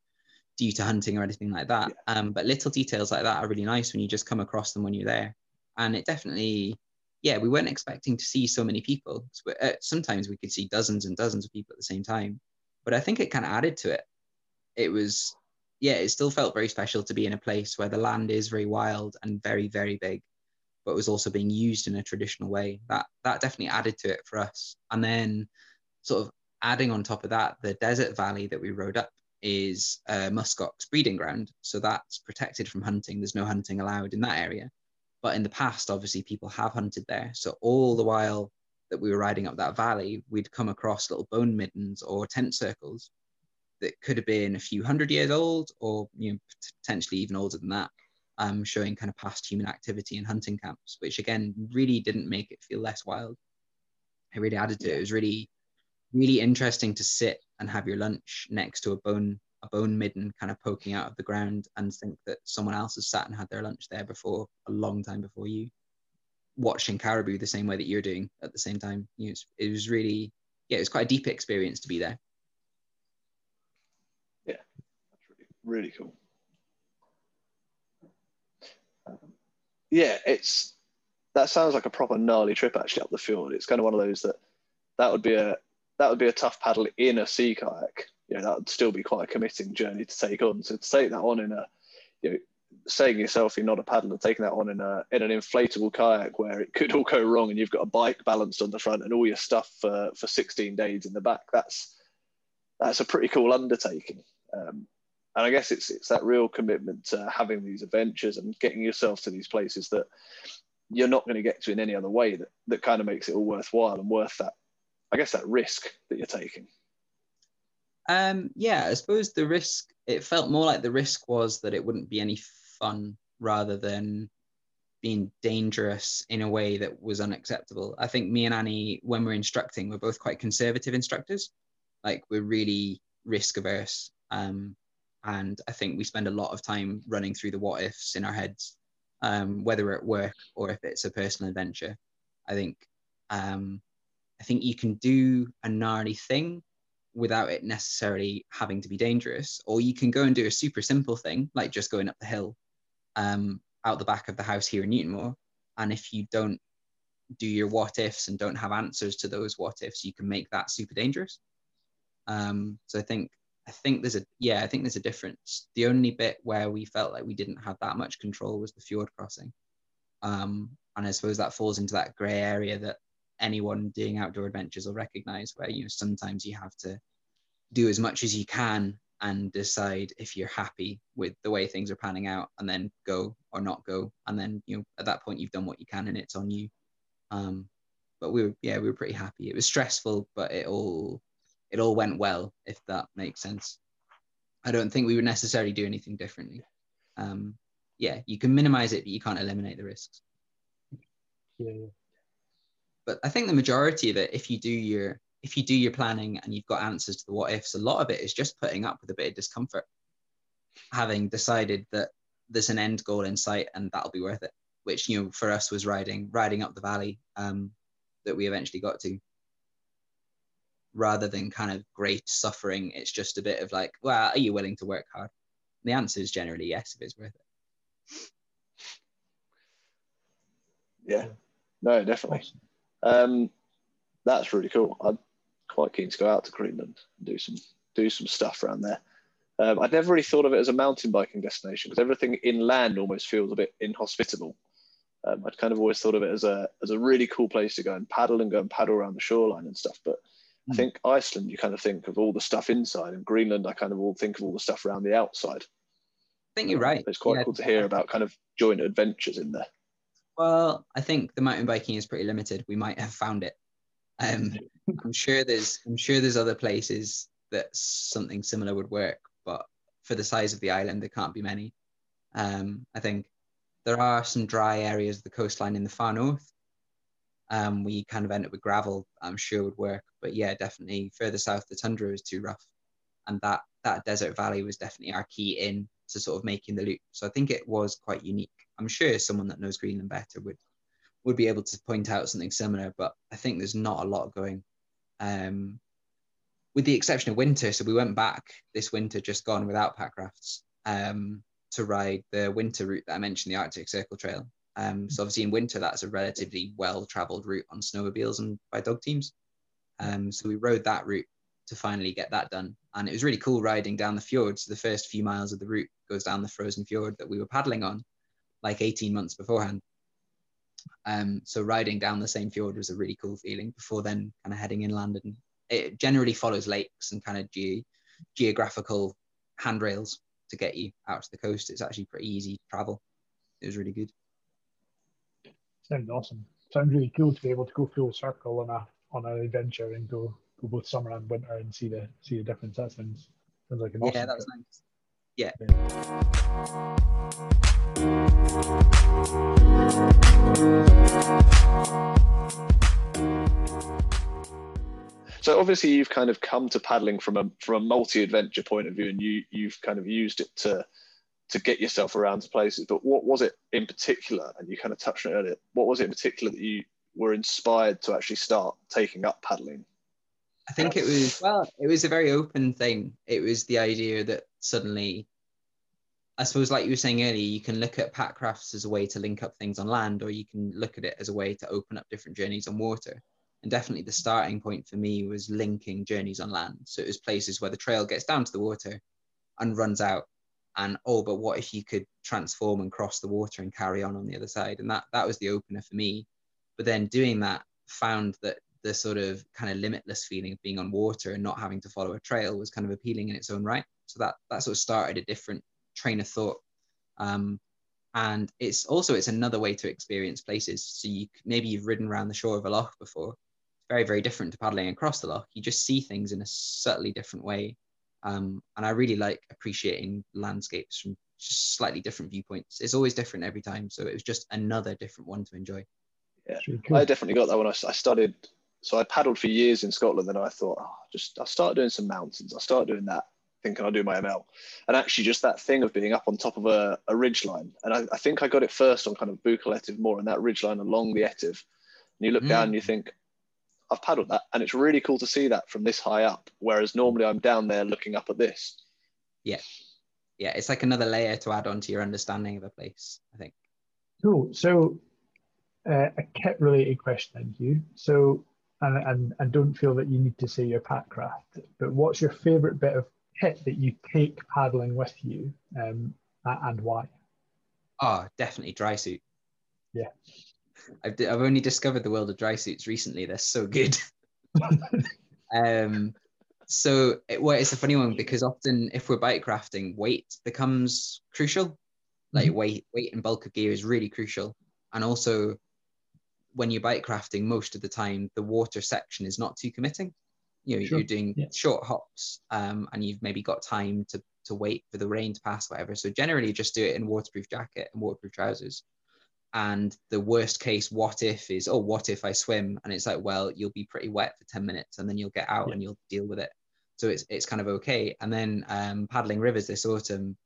due to hunting or anything like that. Yeah. Um, but little details like that are really nice when you just come across them when you're there. And it definitely, yeah, we weren't expecting to see so many people. Uh, sometimes we could see dozens and dozens of people at the same time, but I think it kind of added to it. It was, yeah, it still felt very special to be in a place where the land is very wild and very, very big but was also being used in a traditional way. That that definitely added to it for us. And then sort of adding on top of that, the desert valley that we rode up is a muskox breeding ground. So that's protected from hunting. There's no hunting allowed in that area. But in the past, obviously, people have hunted there. So all the while that we were riding up that valley, we'd come across little bone middens or tent circles that could have been a few hundred years old or you know, potentially even older than that um, showing kind of past human activity in hunting camps, which again really didn't make it feel less wild. It really added to it. It was really, really interesting to sit and have your lunch next to a bone, a bone midden kind of poking out of the ground and think that someone else has sat and had their lunch there before a long time before you. Watching caribou the same way that you're doing at the same time. You know, it was really, yeah, it was quite a deep experience to be there. Yeah, that's really, really cool. Yeah, it's that sounds like a proper gnarly trip actually up the fjord. It's kind of one of those that that would be a that would be a tough paddle in a sea kayak. You know, that would still be quite a committing journey to take on. So to take that on in a, you know, saying yourself you're not a paddler, taking that on in a in an inflatable kayak where it could all go wrong and you've got a bike balanced on the front and all your stuff for for 16 days in the back. That's that's a pretty cool undertaking. Um, and I guess it's it's that real commitment to having these adventures and getting yourself to these places that you're not going to get to in any other way that, that kind of makes it all worthwhile and worth that I guess that risk that you're taking. Um, yeah, I suppose the risk it felt more like the risk was that it wouldn't be any fun rather than being dangerous in a way that was unacceptable. I think me and Annie, when we're instructing, we're both quite conservative instructors. Like we're really risk averse. Um, and I think we spend a lot of time running through the what ifs in our heads, um, whether at work or if it's a personal adventure. I think um, I think you can do a gnarly thing without it necessarily having to be dangerous, or you can go and do a super simple thing like just going up the hill um, out the back of the house here in Newtonmore. And if you don't do your what ifs and don't have answers to those what ifs, you can make that super dangerous. Um, so I think I think there's a yeah, I think there's a difference. The only bit where we felt like we didn't have that much control was the fjord crossing. Um, and I suppose that falls into that grey area that anyone doing outdoor adventures will recognize where you know sometimes you have to do as much as you can and decide if you're happy with the way things are panning out and then go or not go and then you know at that point you've done what you can and it's on you um but we were yeah we were pretty happy it was stressful but it all it all went well, if that makes sense. I don't think we would necessarily do anything differently. Um, yeah, you can minimize it, but you can't eliminate the risks. Yeah. But I think the majority of it, if you do your if you do your planning and you've got answers to the what ifs, a lot of it is just putting up with a bit of discomfort, having decided that there's an end goal in sight and that'll be worth it. which you know for us was riding riding up the valley um, that we eventually got to. Rather than kind of great suffering, it's just a bit of like, well, are you willing to work hard? And the answer is generally yes, if it's worth it. Yeah, no, definitely. Um, that's really cool. I'm quite keen to go out to Greenland and do some do some stuff around there. Um, I'd never really thought of it as a mountain biking destination because everything inland almost feels a bit inhospitable. Um, I'd kind of always thought of it as a as a really cool place to go and paddle and go and paddle around the shoreline and stuff. But. I hmm. think Iceland, you kind of think of all the stuff inside, and Greenland, I kind of all think of all the stuff around the outside. I think you're right. It's quite yeah. cool to hear about kind of joint adventures in there. Well, I think the mountain biking is pretty limited. We might have found it. Um, *laughs* I'm sure there's I'm sure there's other places that something similar would work, but for the size of the island, there can't be many. Um, I think there are some dry areas of the coastline in the far north. Um, we kind of end up with gravel, I'm sure would work. But yeah, definitely further south, the tundra is too rough. And that, that desert valley was definitely our key in to sort of making the loop. So I think it was quite unique. I'm sure someone that knows Greenland better would would be able to point out something similar, but I think there's not a lot going. Um, with the exception of winter, so we went back this winter just gone without pack rafts. Um, to ride the winter route that I mentioned, the Arctic Circle Trail. Um, so obviously in winter, that's a relatively well-traveled route on snowmobiles and by dog teams. Um, so we rode that route to finally get that done. And it was really cool riding down the fjord. So the first few miles of the route goes down the frozen fjord that we were paddling on like 18 months beforehand. Um, so riding down the same fjord was a really cool feeling before then kind of heading inland and it generally follows lakes and kind of ge- geographical handrails to get you out to the coast. It's actually pretty easy to travel. It was really good. Sounds awesome. Sounds really cool to be able to go full circle on a on an adventure and go go both summer and winter and see the see the difference. That sounds sounds like an awesome. Yeah, that was nice. Yeah. yeah. So obviously you've kind of come to paddling from a from a multi-adventure point of view, and you you've kind of used it to to get yourself around to places. But what was it in particular? And you kind of touched on it earlier. What was it in particular that you were inspired to actually start taking up paddling? I think it was well, it was a very open thing. It was the idea that suddenly, I suppose, like you were saying earlier, you can look at pack rafts as a way to link up things on land, or you can look at it as a way to open up different journeys on water. And definitely the starting point for me was linking journeys on land. So it was places where the trail gets down to the water and runs out. And oh, but what if you could transform and cross the water and carry on on the other side? And that that was the opener for me. But then doing that, found that the sort of kind of limitless feeling of being on water and not having to follow a trail was kind of appealing in its own right. So that that sort of started a different train of thought. Um, and it's also it's another way to experience places. So you maybe you've ridden around the shore of a loch before, very, very different to paddling across the loch. You just see things in a subtly different way. Um, and I really like appreciating landscapes from just slightly different viewpoints. It's always different every time. So it was just another different one to enjoy. Yeah, cool. I definitely got that when I, I started. So I paddled for years in Scotland, and I thought, oh, just I'll start doing some mountains. I'll start doing that, thinking I'll do my ML. And actually, just that thing of being up on top of a, a ridge line. And I, I think I got it first on kind of Buachaille Etive Mòr and that ridge line along the Etive. And you look mm. down and you think, I've paddled that, and it's really cool to see that from this high up. Whereas normally I'm down there looking up at this. Yeah, yeah, it's like another layer to add on to your understanding of a place. I think. Cool. So, uh, a kit related question to you. So, and, and and don't feel that you need to say your pack raft, but what's your favorite bit of kit that you take paddling with you, um, and why? Oh, definitely dry suit. Yeah. I've, I've only discovered the world of dry suits recently. They're so good. *laughs* um, so it, well, it's a funny one because often if we're bike rafting, weight becomes crucial. Like mm-hmm. weight, weight and bulk of gear is really crucial. And also, when you're bike rafting, most of the time the water section is not too committing. You know, sure. you're doing yeah. short hops, um, and you've maybe got time to to wait for the rain to pass, whatever. So generally, just do it in waterproof jacket and waterproof trousers and the worst case what if is oh what if i swim and it's like well you'll be pretty wet for 10 minutes and then you'll get out yeah. and you'll deal with it so it's it's kind of okay and then um, paddling rivers this autumn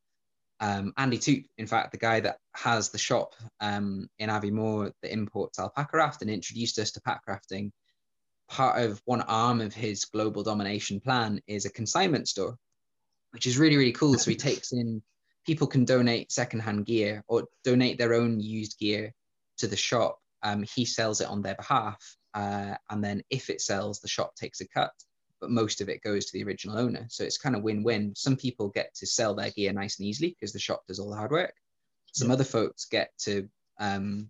um, Andy Toot, in fact, the guy that has the shop um, in Aviemore that imports Alpacka Raft and introduced us to pack rafting, part of one arm of his global domination plan is a consignment store, which is really, really cool. So he *laughs* takes in, people can donate secondhand gear or donate their own used gear to the shop. Um, he sells it on their behalf. Uh, and then if it sells, the shop takes a cut but most of it goes to the original owner. So it's kind of win-win. Some people get to sell their gear nice and easily because the shop does all the hard work. Some yeah. other folks get to, um,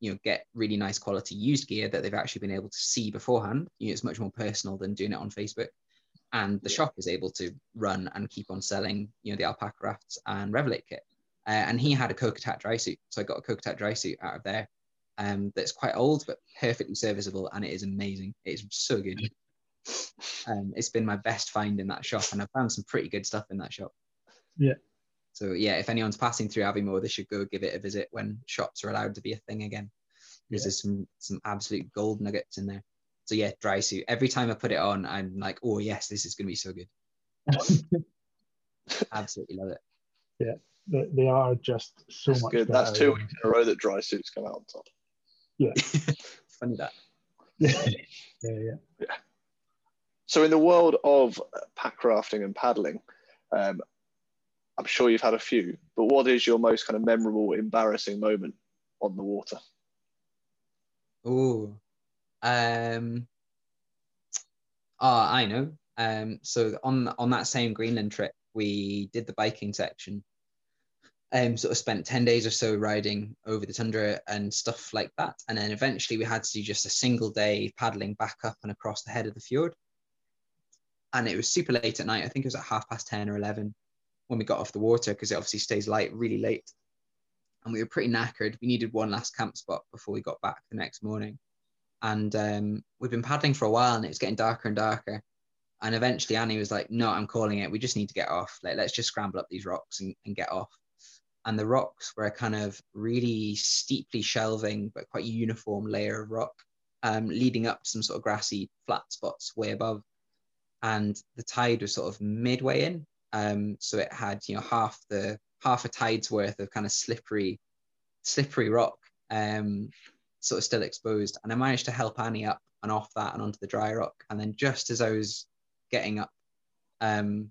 you know, get really nice quality used gear that they've actually been able to see beforehand. You know, it's much more personal than doing it on Facebook. And the shop is able to run and keep on selling, you know, the Alpacka rafts and Revelate kit. Uh, and he had a Kokatat dry suit, so I got a Kokatat dry suit out of there. Um, that's quite old but perfectly serviceable, and it is amazing. It's so good. *laughs* Um, it's been my best find in that shop, and I've found some pretty good stuff in that shop. Yeah. So yeah, if anyone's passing through Aviemore, they should go give it a visit when shops are allowed to be a thing again, because yeah. there's some some absolute gold nuggets in there. So yeah, dry suit. Every time I put it on, I'm like, oh yes, this is going to be so good. *laughs* Absolutely love it. Yeah, they, they are just so That's much. Good. That's two weeks in a row that dry suits come out on top. Yeah. *laughs* Funny that. yeah, yeah. Yeah. So, in the world of pack rafting and paddling, um, I'm sure you've had a few, but what is your most kind of memorable, embarrassing moment on the water? Oh, um, oh, I know. Um, so on on that same Greenland trip, we did the biking section. Um, sort of spent 10 days or so riding over the tundra and stuff like that. And then eventually we had to do just a single day paddling back up and across the head of the fjord and it was super late at night. I think it was at half past 10 or 11 when we got off the water because it obviously stays light really late. And we were pretty knackered. We needed one last camp spot before we got back the next morning. And um, we've been paddling for a while and it was getting darker and darker. And eventually Annie was like, no, I'm calling it. We just need to get off. Like, let's just scramble up these rocks and, and get off. And the rocks were a kind of really steeply shelving, but quite uniform layer of rock, um, leading up to some sort of grassy flat spots way above and the tide was sort of midway in. Um, so it had you know half the half a tide's worth of kind of slippery, slippery rock, um, sort of still exposed. And I managed to help Annie up and off that and onto the dry rock. And then just as I was getting up, um,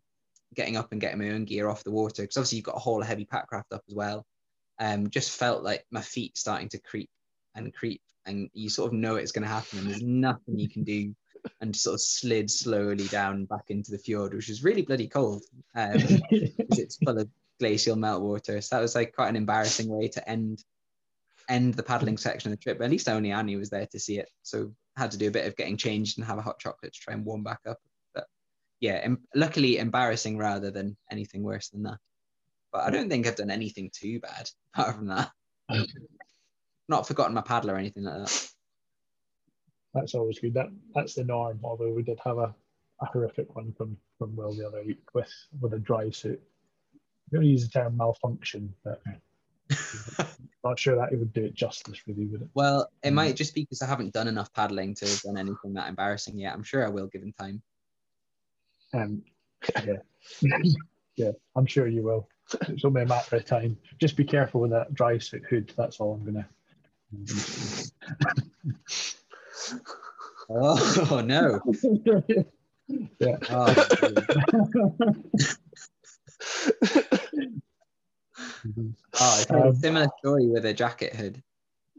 getting up and getting my own gear off the water, because obviously you've got a whole heavy pack raft up as well. Um, just felt like my feet starting to creep and creep, and you sort of know it's going to happen, and there's nothing you can do and sort of slid slowly down back into the fjord, which was really bloody cold um, it's full of glacial meltwater. So that was like quite an embarrassing way to end end the paddling section of the trip. But at least only Annie was there to see it, so had to do a bit of getting changed and have a hot chocolate to try and warm back up. But yeah, em- luckily embarrassing rather than anything worse than that. But I don't think I've done anything too bad *laughs* apart from that. *laughs* Not forgotten my paddle or anything like that that's always good. That that's the norm. Although we did have a, a horrific one from from Will the other week with with a dry suit. I'm going to use the term malfunction, but *laughs* not sure that it would do it justice, really, would it? Well, it um, might just be because I haven't done enough paddling to have done anything that embarrassing yet. I'm sure I will, given time. Um, *laughs* yeah, yeah, I'm sure you will. It's only a matter of time. Just be careful with that dry suit hood. That's all I'm gonna. I'm *laughs* gonna Oh no. *laughs* yeah. Oh, oh it's um, a similar story with a jacket hood.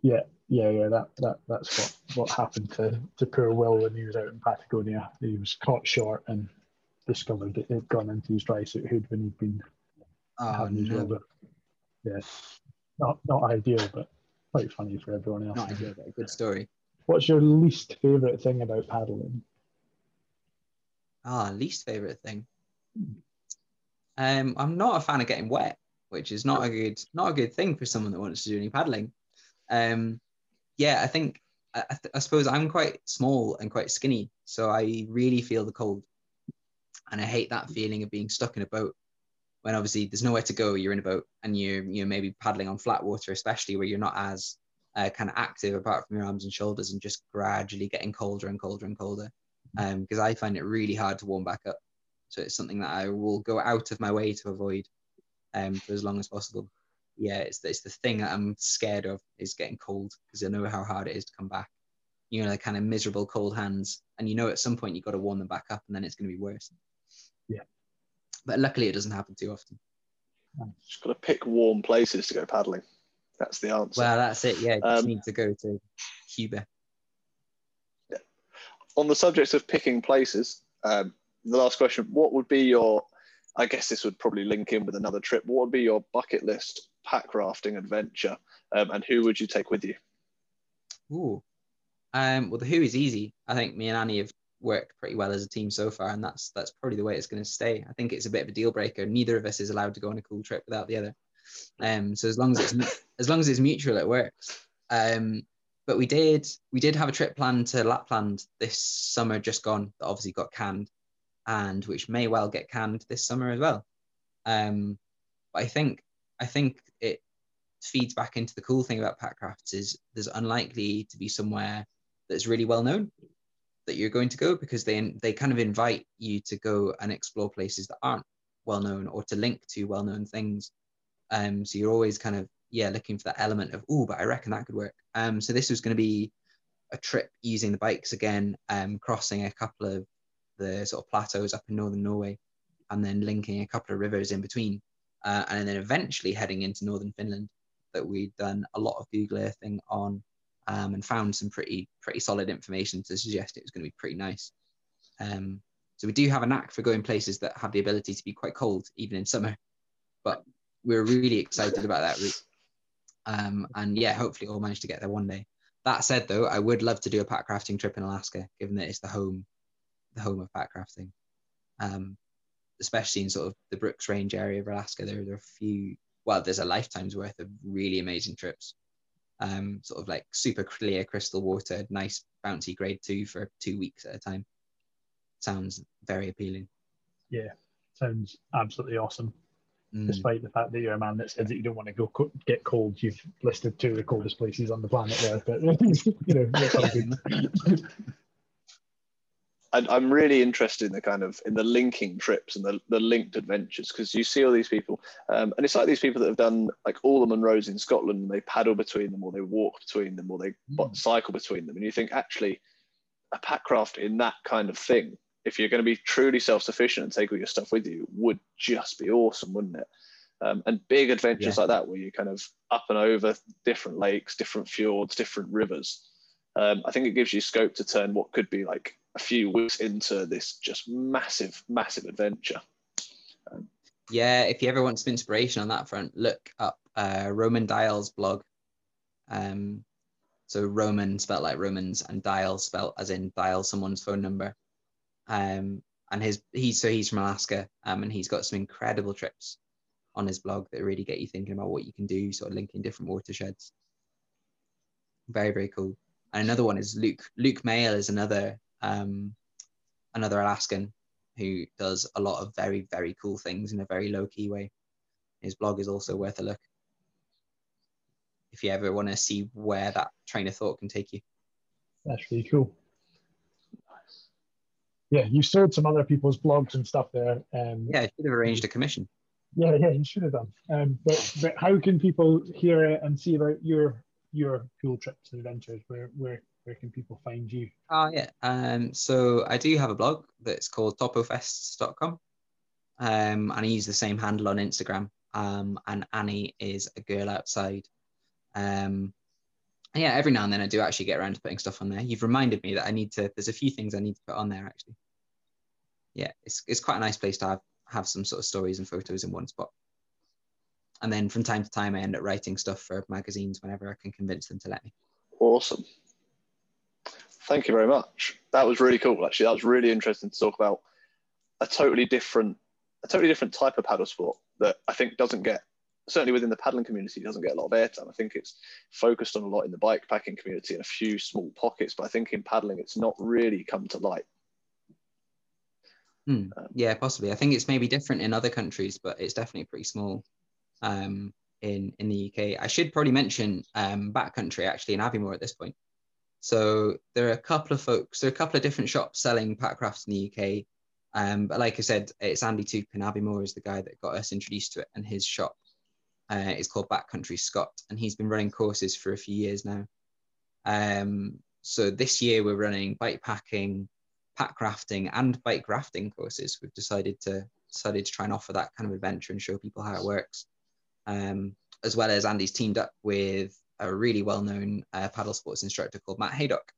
Yeah, yeah, yeah. That that that's what what happened to to poor Will when he was out in Patagonia. He was caught short and discovered it had gone into his dry suit hood when he'd been oh, having his no. Yeah, not not ideal, but quite funny for everyone else. Not ideal, but a good story. What's your least favorite thing about paddling? Ah, least favorite thing. Um, I'm not a fan of getting wet, which is not a good not a good thing for someone that wants to do any paddling. Um, yeah, I think I, I suppose I'm quite small and quite skinny, so I really feel the cold, and I hate that feeling of being stuck in a boat when obviously there's nowhere to go. You're in a boat and you're you're maybe paddling on flat water, especially where you're not as uh, kind of active apart from your arms and shoulders and just gradually getting colder and colder and colder because um, I find it really hard to warm back up. So it's something that I will go out of my way to avoid. Um, for as long as possible. Yeah, it's it's the thing that I'm scared of is getting cold because I know how hard it is to come back. You know, the kind of miserable cold hands, and you know at some point you've got to warm them back up, and then it's going to be worse. Yeah. But luckily, it doesn't happen too often. Just got to pick warm places to go paddling. That's the answer. Well, that's it. Yeah, you just Um, need to go to Cuba. Yeah. on the subject of picking places, um, the last question: What would be your? I guess this would probably link in with another trip. What would be your bucket list pack rafting adventure, um, and who would you take with you? Ooh. Um, well, the Who is easy. I think me and Annie have worked pretty well as a team so far, and that's that's probably the way it's going to stay. I think it's a bit of a deal breaker. Neither of us is allowed to go on a cool trip without the other. Um, so as long as it's *laughs* as long as it's mutual, it works. Um, but we did we did have a trip planned to Lapland this summer, just gone. That obviously got canned, and which may well get canned this summer as well. Um, but I think I think it feeds back into the cool thing about packrafts is there's unlikely to be somewhere that's really well known that you're going to go because they they kind of invite you to go and explore places that aren't well known or to link to well known things. Um, so you're always kind of yeah looking for that element of oh, but I reckon that could work. Um, so this was going to be a trip using the bikes again, um, crossing a couple of the sort of plateaus up in northern Norway, and then linking a couple of rivers in between, uh, and then eventually heading into northern Finland. That we'd done a lot of Google Earthing on, um, and found some pretty pretty solid information to suggest it was going to be pretty nice. Um, so we do have a knack for going places that have the ability to be quite cold even in summer, but we're really excited about that route. Um, and yeah, hopefully we'll manage to get there one day. That said, though, I would love to do a pack rafting trip in Alaska, given that it's the home, the home of pack rafting. Um, especially in sort of the Brooks Range area of Alaska, there, there are a few. Well, there's a lifetime's worth of really amazing trips. Um, sort of like super clear crystal water, nice bouncy grade two for two weeks at a time. Sounds very appealing. Yeah, sounds absolutely awesome. Mm. Despite the fact that you're a man that says that you don't want to go co- get cold, you've listed two of the coldest places on the planet there. But *laughs* you know, *laughs* that's all good. I, I'm really interested in the kind of in the linking trips and the, the linked adventures because you see all these people, um, and it's like these people that have done like all the Munros in Scotland, and they paddle between them, or they walk between them, or they Mm. cycle between them, and you think actually, a packraft in that kind of thing, if you're going to be truly self-sufficient and take all your stuff with you, would just be awesome, wouldn't it? Um, and big adventures Yeah. like that, where you kind of up and over different lakes, different fjords, different rivers. Um, I think it gives you scope to turn what could be like a few weeks into this just massive, massive adventure. yeah, if you ever want some inspiration on that front, look up uh, Roman Dial's blog. Um, so Roman spelled like Romans and Dial spelled as in dial someone's phone number. Um, and his he's so he's from Alaska, um, and he's got some incredible trips on his blog that really get you thinking about what you can do, sort of linking different watersheds. Very very cool. And another one is Luc. Luc Mehl is another um, another Alaskan who does a lot of very, very cool things in a very low key way. His blog is also worth a look. If you ever want to see where that train of thought can take you. That's really cool. Yeah, you sold some other people's blogs and stuff there. Um, Yeah, I should have arranged a commission. yeah, yeah, you should have done. Um, but, but how can people hear it and see about your your cool trips and adventures? Where where where can people find you? Oh yeah. Um, so I do have a blog that's called topofests.com. Um, and I use the same handle on Instagram. Um, and Annie is a girl outside. Um, yeah, every now and then I do actually get around to putting stuff on there. You've reminded me that I need to. There's a few things I need to put on there actually. Yeah, it's it's quite a nice place to have have some sort of stories and photos in one spot. And then from time to time, I end up writing stuff for magazines whenever I can convince them to let me. Awesome. Thank you very much. That was really cool. Actually, that was really interesting to talk about a totally different, a totally different type of paddle sport that I think doesn't get certainly within the paddling community doesn't get a lot of airtime. I think it's focused on a lot in the bike packing community and a few small pockets, but I think in paddling it's not really come to light. Hmm. Um, Yeah, possibly. I think it's maybe different in other countries, but it's definitely pretty small um, in in the UK. I should probably mention um, Backcountry actually in Aviemore at this point. So there are a couple of folks, there are a couple of different shops selling pack rafts in the UK. Um, but like I said, it's Andy Toop in Aviemore is the guy that got us introduced to it, and his shop uh, is called Backcountry Scot, and he's been running courses for a few years now. Um, so this year we're running bike packing, pack rafting, and bike rafting courses. We've decided to decided to try and offer that kind of adventure and show people how it works. Um, as well as Andy's teamed up with a really well-known uh, paddle sports instructor called Matt Haydock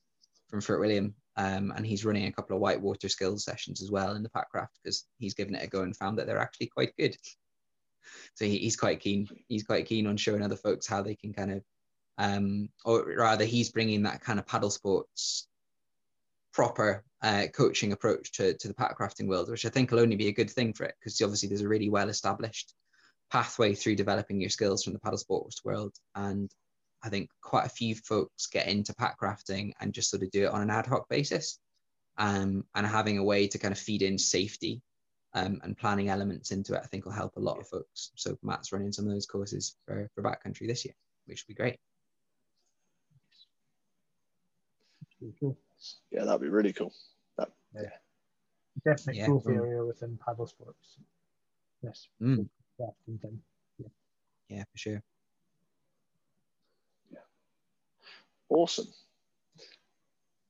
from Fort William, um, and he's running a couple of whitewater skills sessions as well in the packraft because he's given it a go and found that they're actually quite good. So he, he's quite keen. He's quite keen on showing other folks how they can kind of, um, or rather, he's bringing that kind of paddle sports proper uh, coaching approach to, to the packrafting world, which I think will only be a good thing for it because obviously there's a really well established pathway through developing your skills from the paddle sports world. And I think quite a few folks get into packrafting and just sort of do it on an ad hoc basis. Um, and having a way to kind of feed in safety um, and planning elements into it, I think will help a lot of folks. So Matt's running some of those courses for, for backcountry this year, which would be great. Yeah, that'd be really cool. That, yeah. Definitely Yeah, growth cool. area within paddle sports. Yes. Mm, Rafting yeah, for sure. Awesome.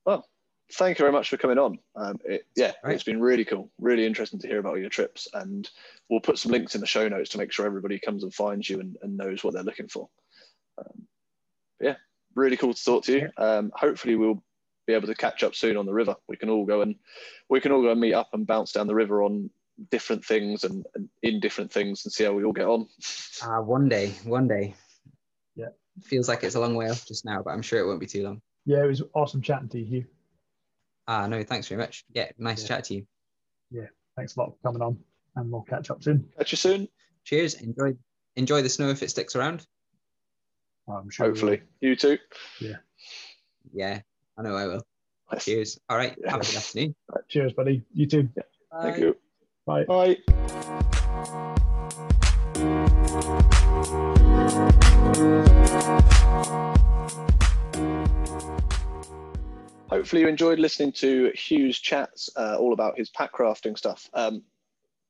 Well, thank you very much for coming on. Um, it, yeah, Right. it's been really cool, really interesting to hear about your trips, and we'll put some links in the show notes to make sure everybody comes and finds you and, and knows what they're looking for. Um, yeah, really cool to talk to you. Um, hopefully, we'll be able to catch up soon on the river. We can all go and we can all go and meet up and bounce down the river on different things and, and in different things and see how we all get on. Uh, one day, one day. Yeah. Feels like it's a long way off just now, but I'm sure it won't be too long. Yeah, it was awesome chatting to you, Huw. Ah, no, thanks very much. Yeah, nice Yeah. chat to you. Yeah, thanks a lot for coming on, and we'll catch up soon. Catch you soon, Cheers. Enjoy enjoy the snow if it sticks around. I'm sure. hopefully. You too. Yeah, Yeah, I know I will. Cheers. All right. Have a good afternoon. *laughs* Cheers, buddy. You too. Thank you. Bye. Bye. Hopefully, you enjoyed listening to Huw's chats uh, all about his pack rafting stuff. Um,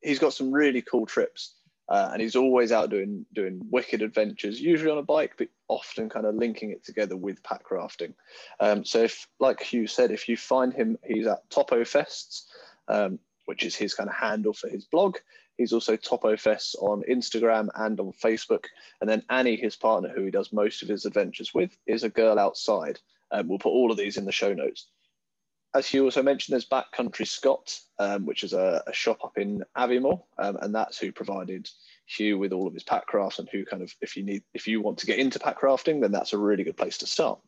he's got some really cool trips, uh, and he's always out doing doing wicked adventures, usually on a bike, but often kind of linking it together with pack rafting. Um, so, if like Huw said, if you find him, he's at Topo Fests, um, which is his kind of handle for his blog. He's also Topo Fests on Instagram and on Facebook. And then Annie, his partner, who he does most of his adventures with, is a girl outside. Um, we'll put all of these in the show notes. As Huw also mentioned, there's Backcountry Scot, um, which is a, a shop up in Aviemore, um, and that's who provided Huw with all of his pack rafts and who kind of, if you need, if you want to get into pack rafting, then that's a really good place to start.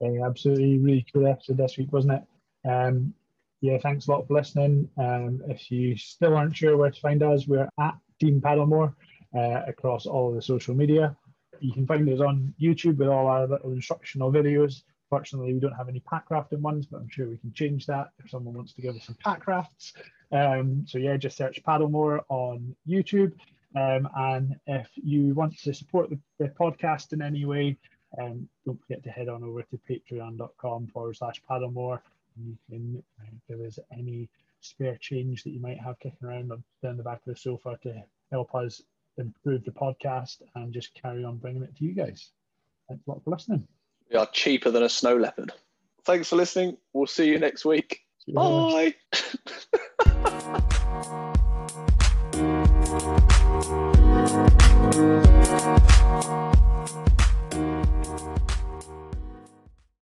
Yeah, absolutely, really cool episode this week, wasn't it? Um, yeah, thanks a lot for listening. Um, if you still aren't sure where to find us, we're at Team Paddlemore uh, across all of the social media. You can find us on YouTube with all our little instructional videos. Fortunately, we don't have any pack rafting ones, but I'm sure we can change that if someone wants to give us some pack rafts. Um, so yeah, just search Paddlemore on YouTube. Um, and if you want to support the, the podcast in any way, um, don't forget to head on over to patreon.com forward slash paddlemore. And you can, uh, if there is any spare change that you might have kicking around on- down the back of the sofa to help us improve the podcast and just carry on bringing it to you guys. Thanks a lot for listening. We are cheaper than a snow leopard. Thanks for listening. We'll see you next week. You Bye. *laughs*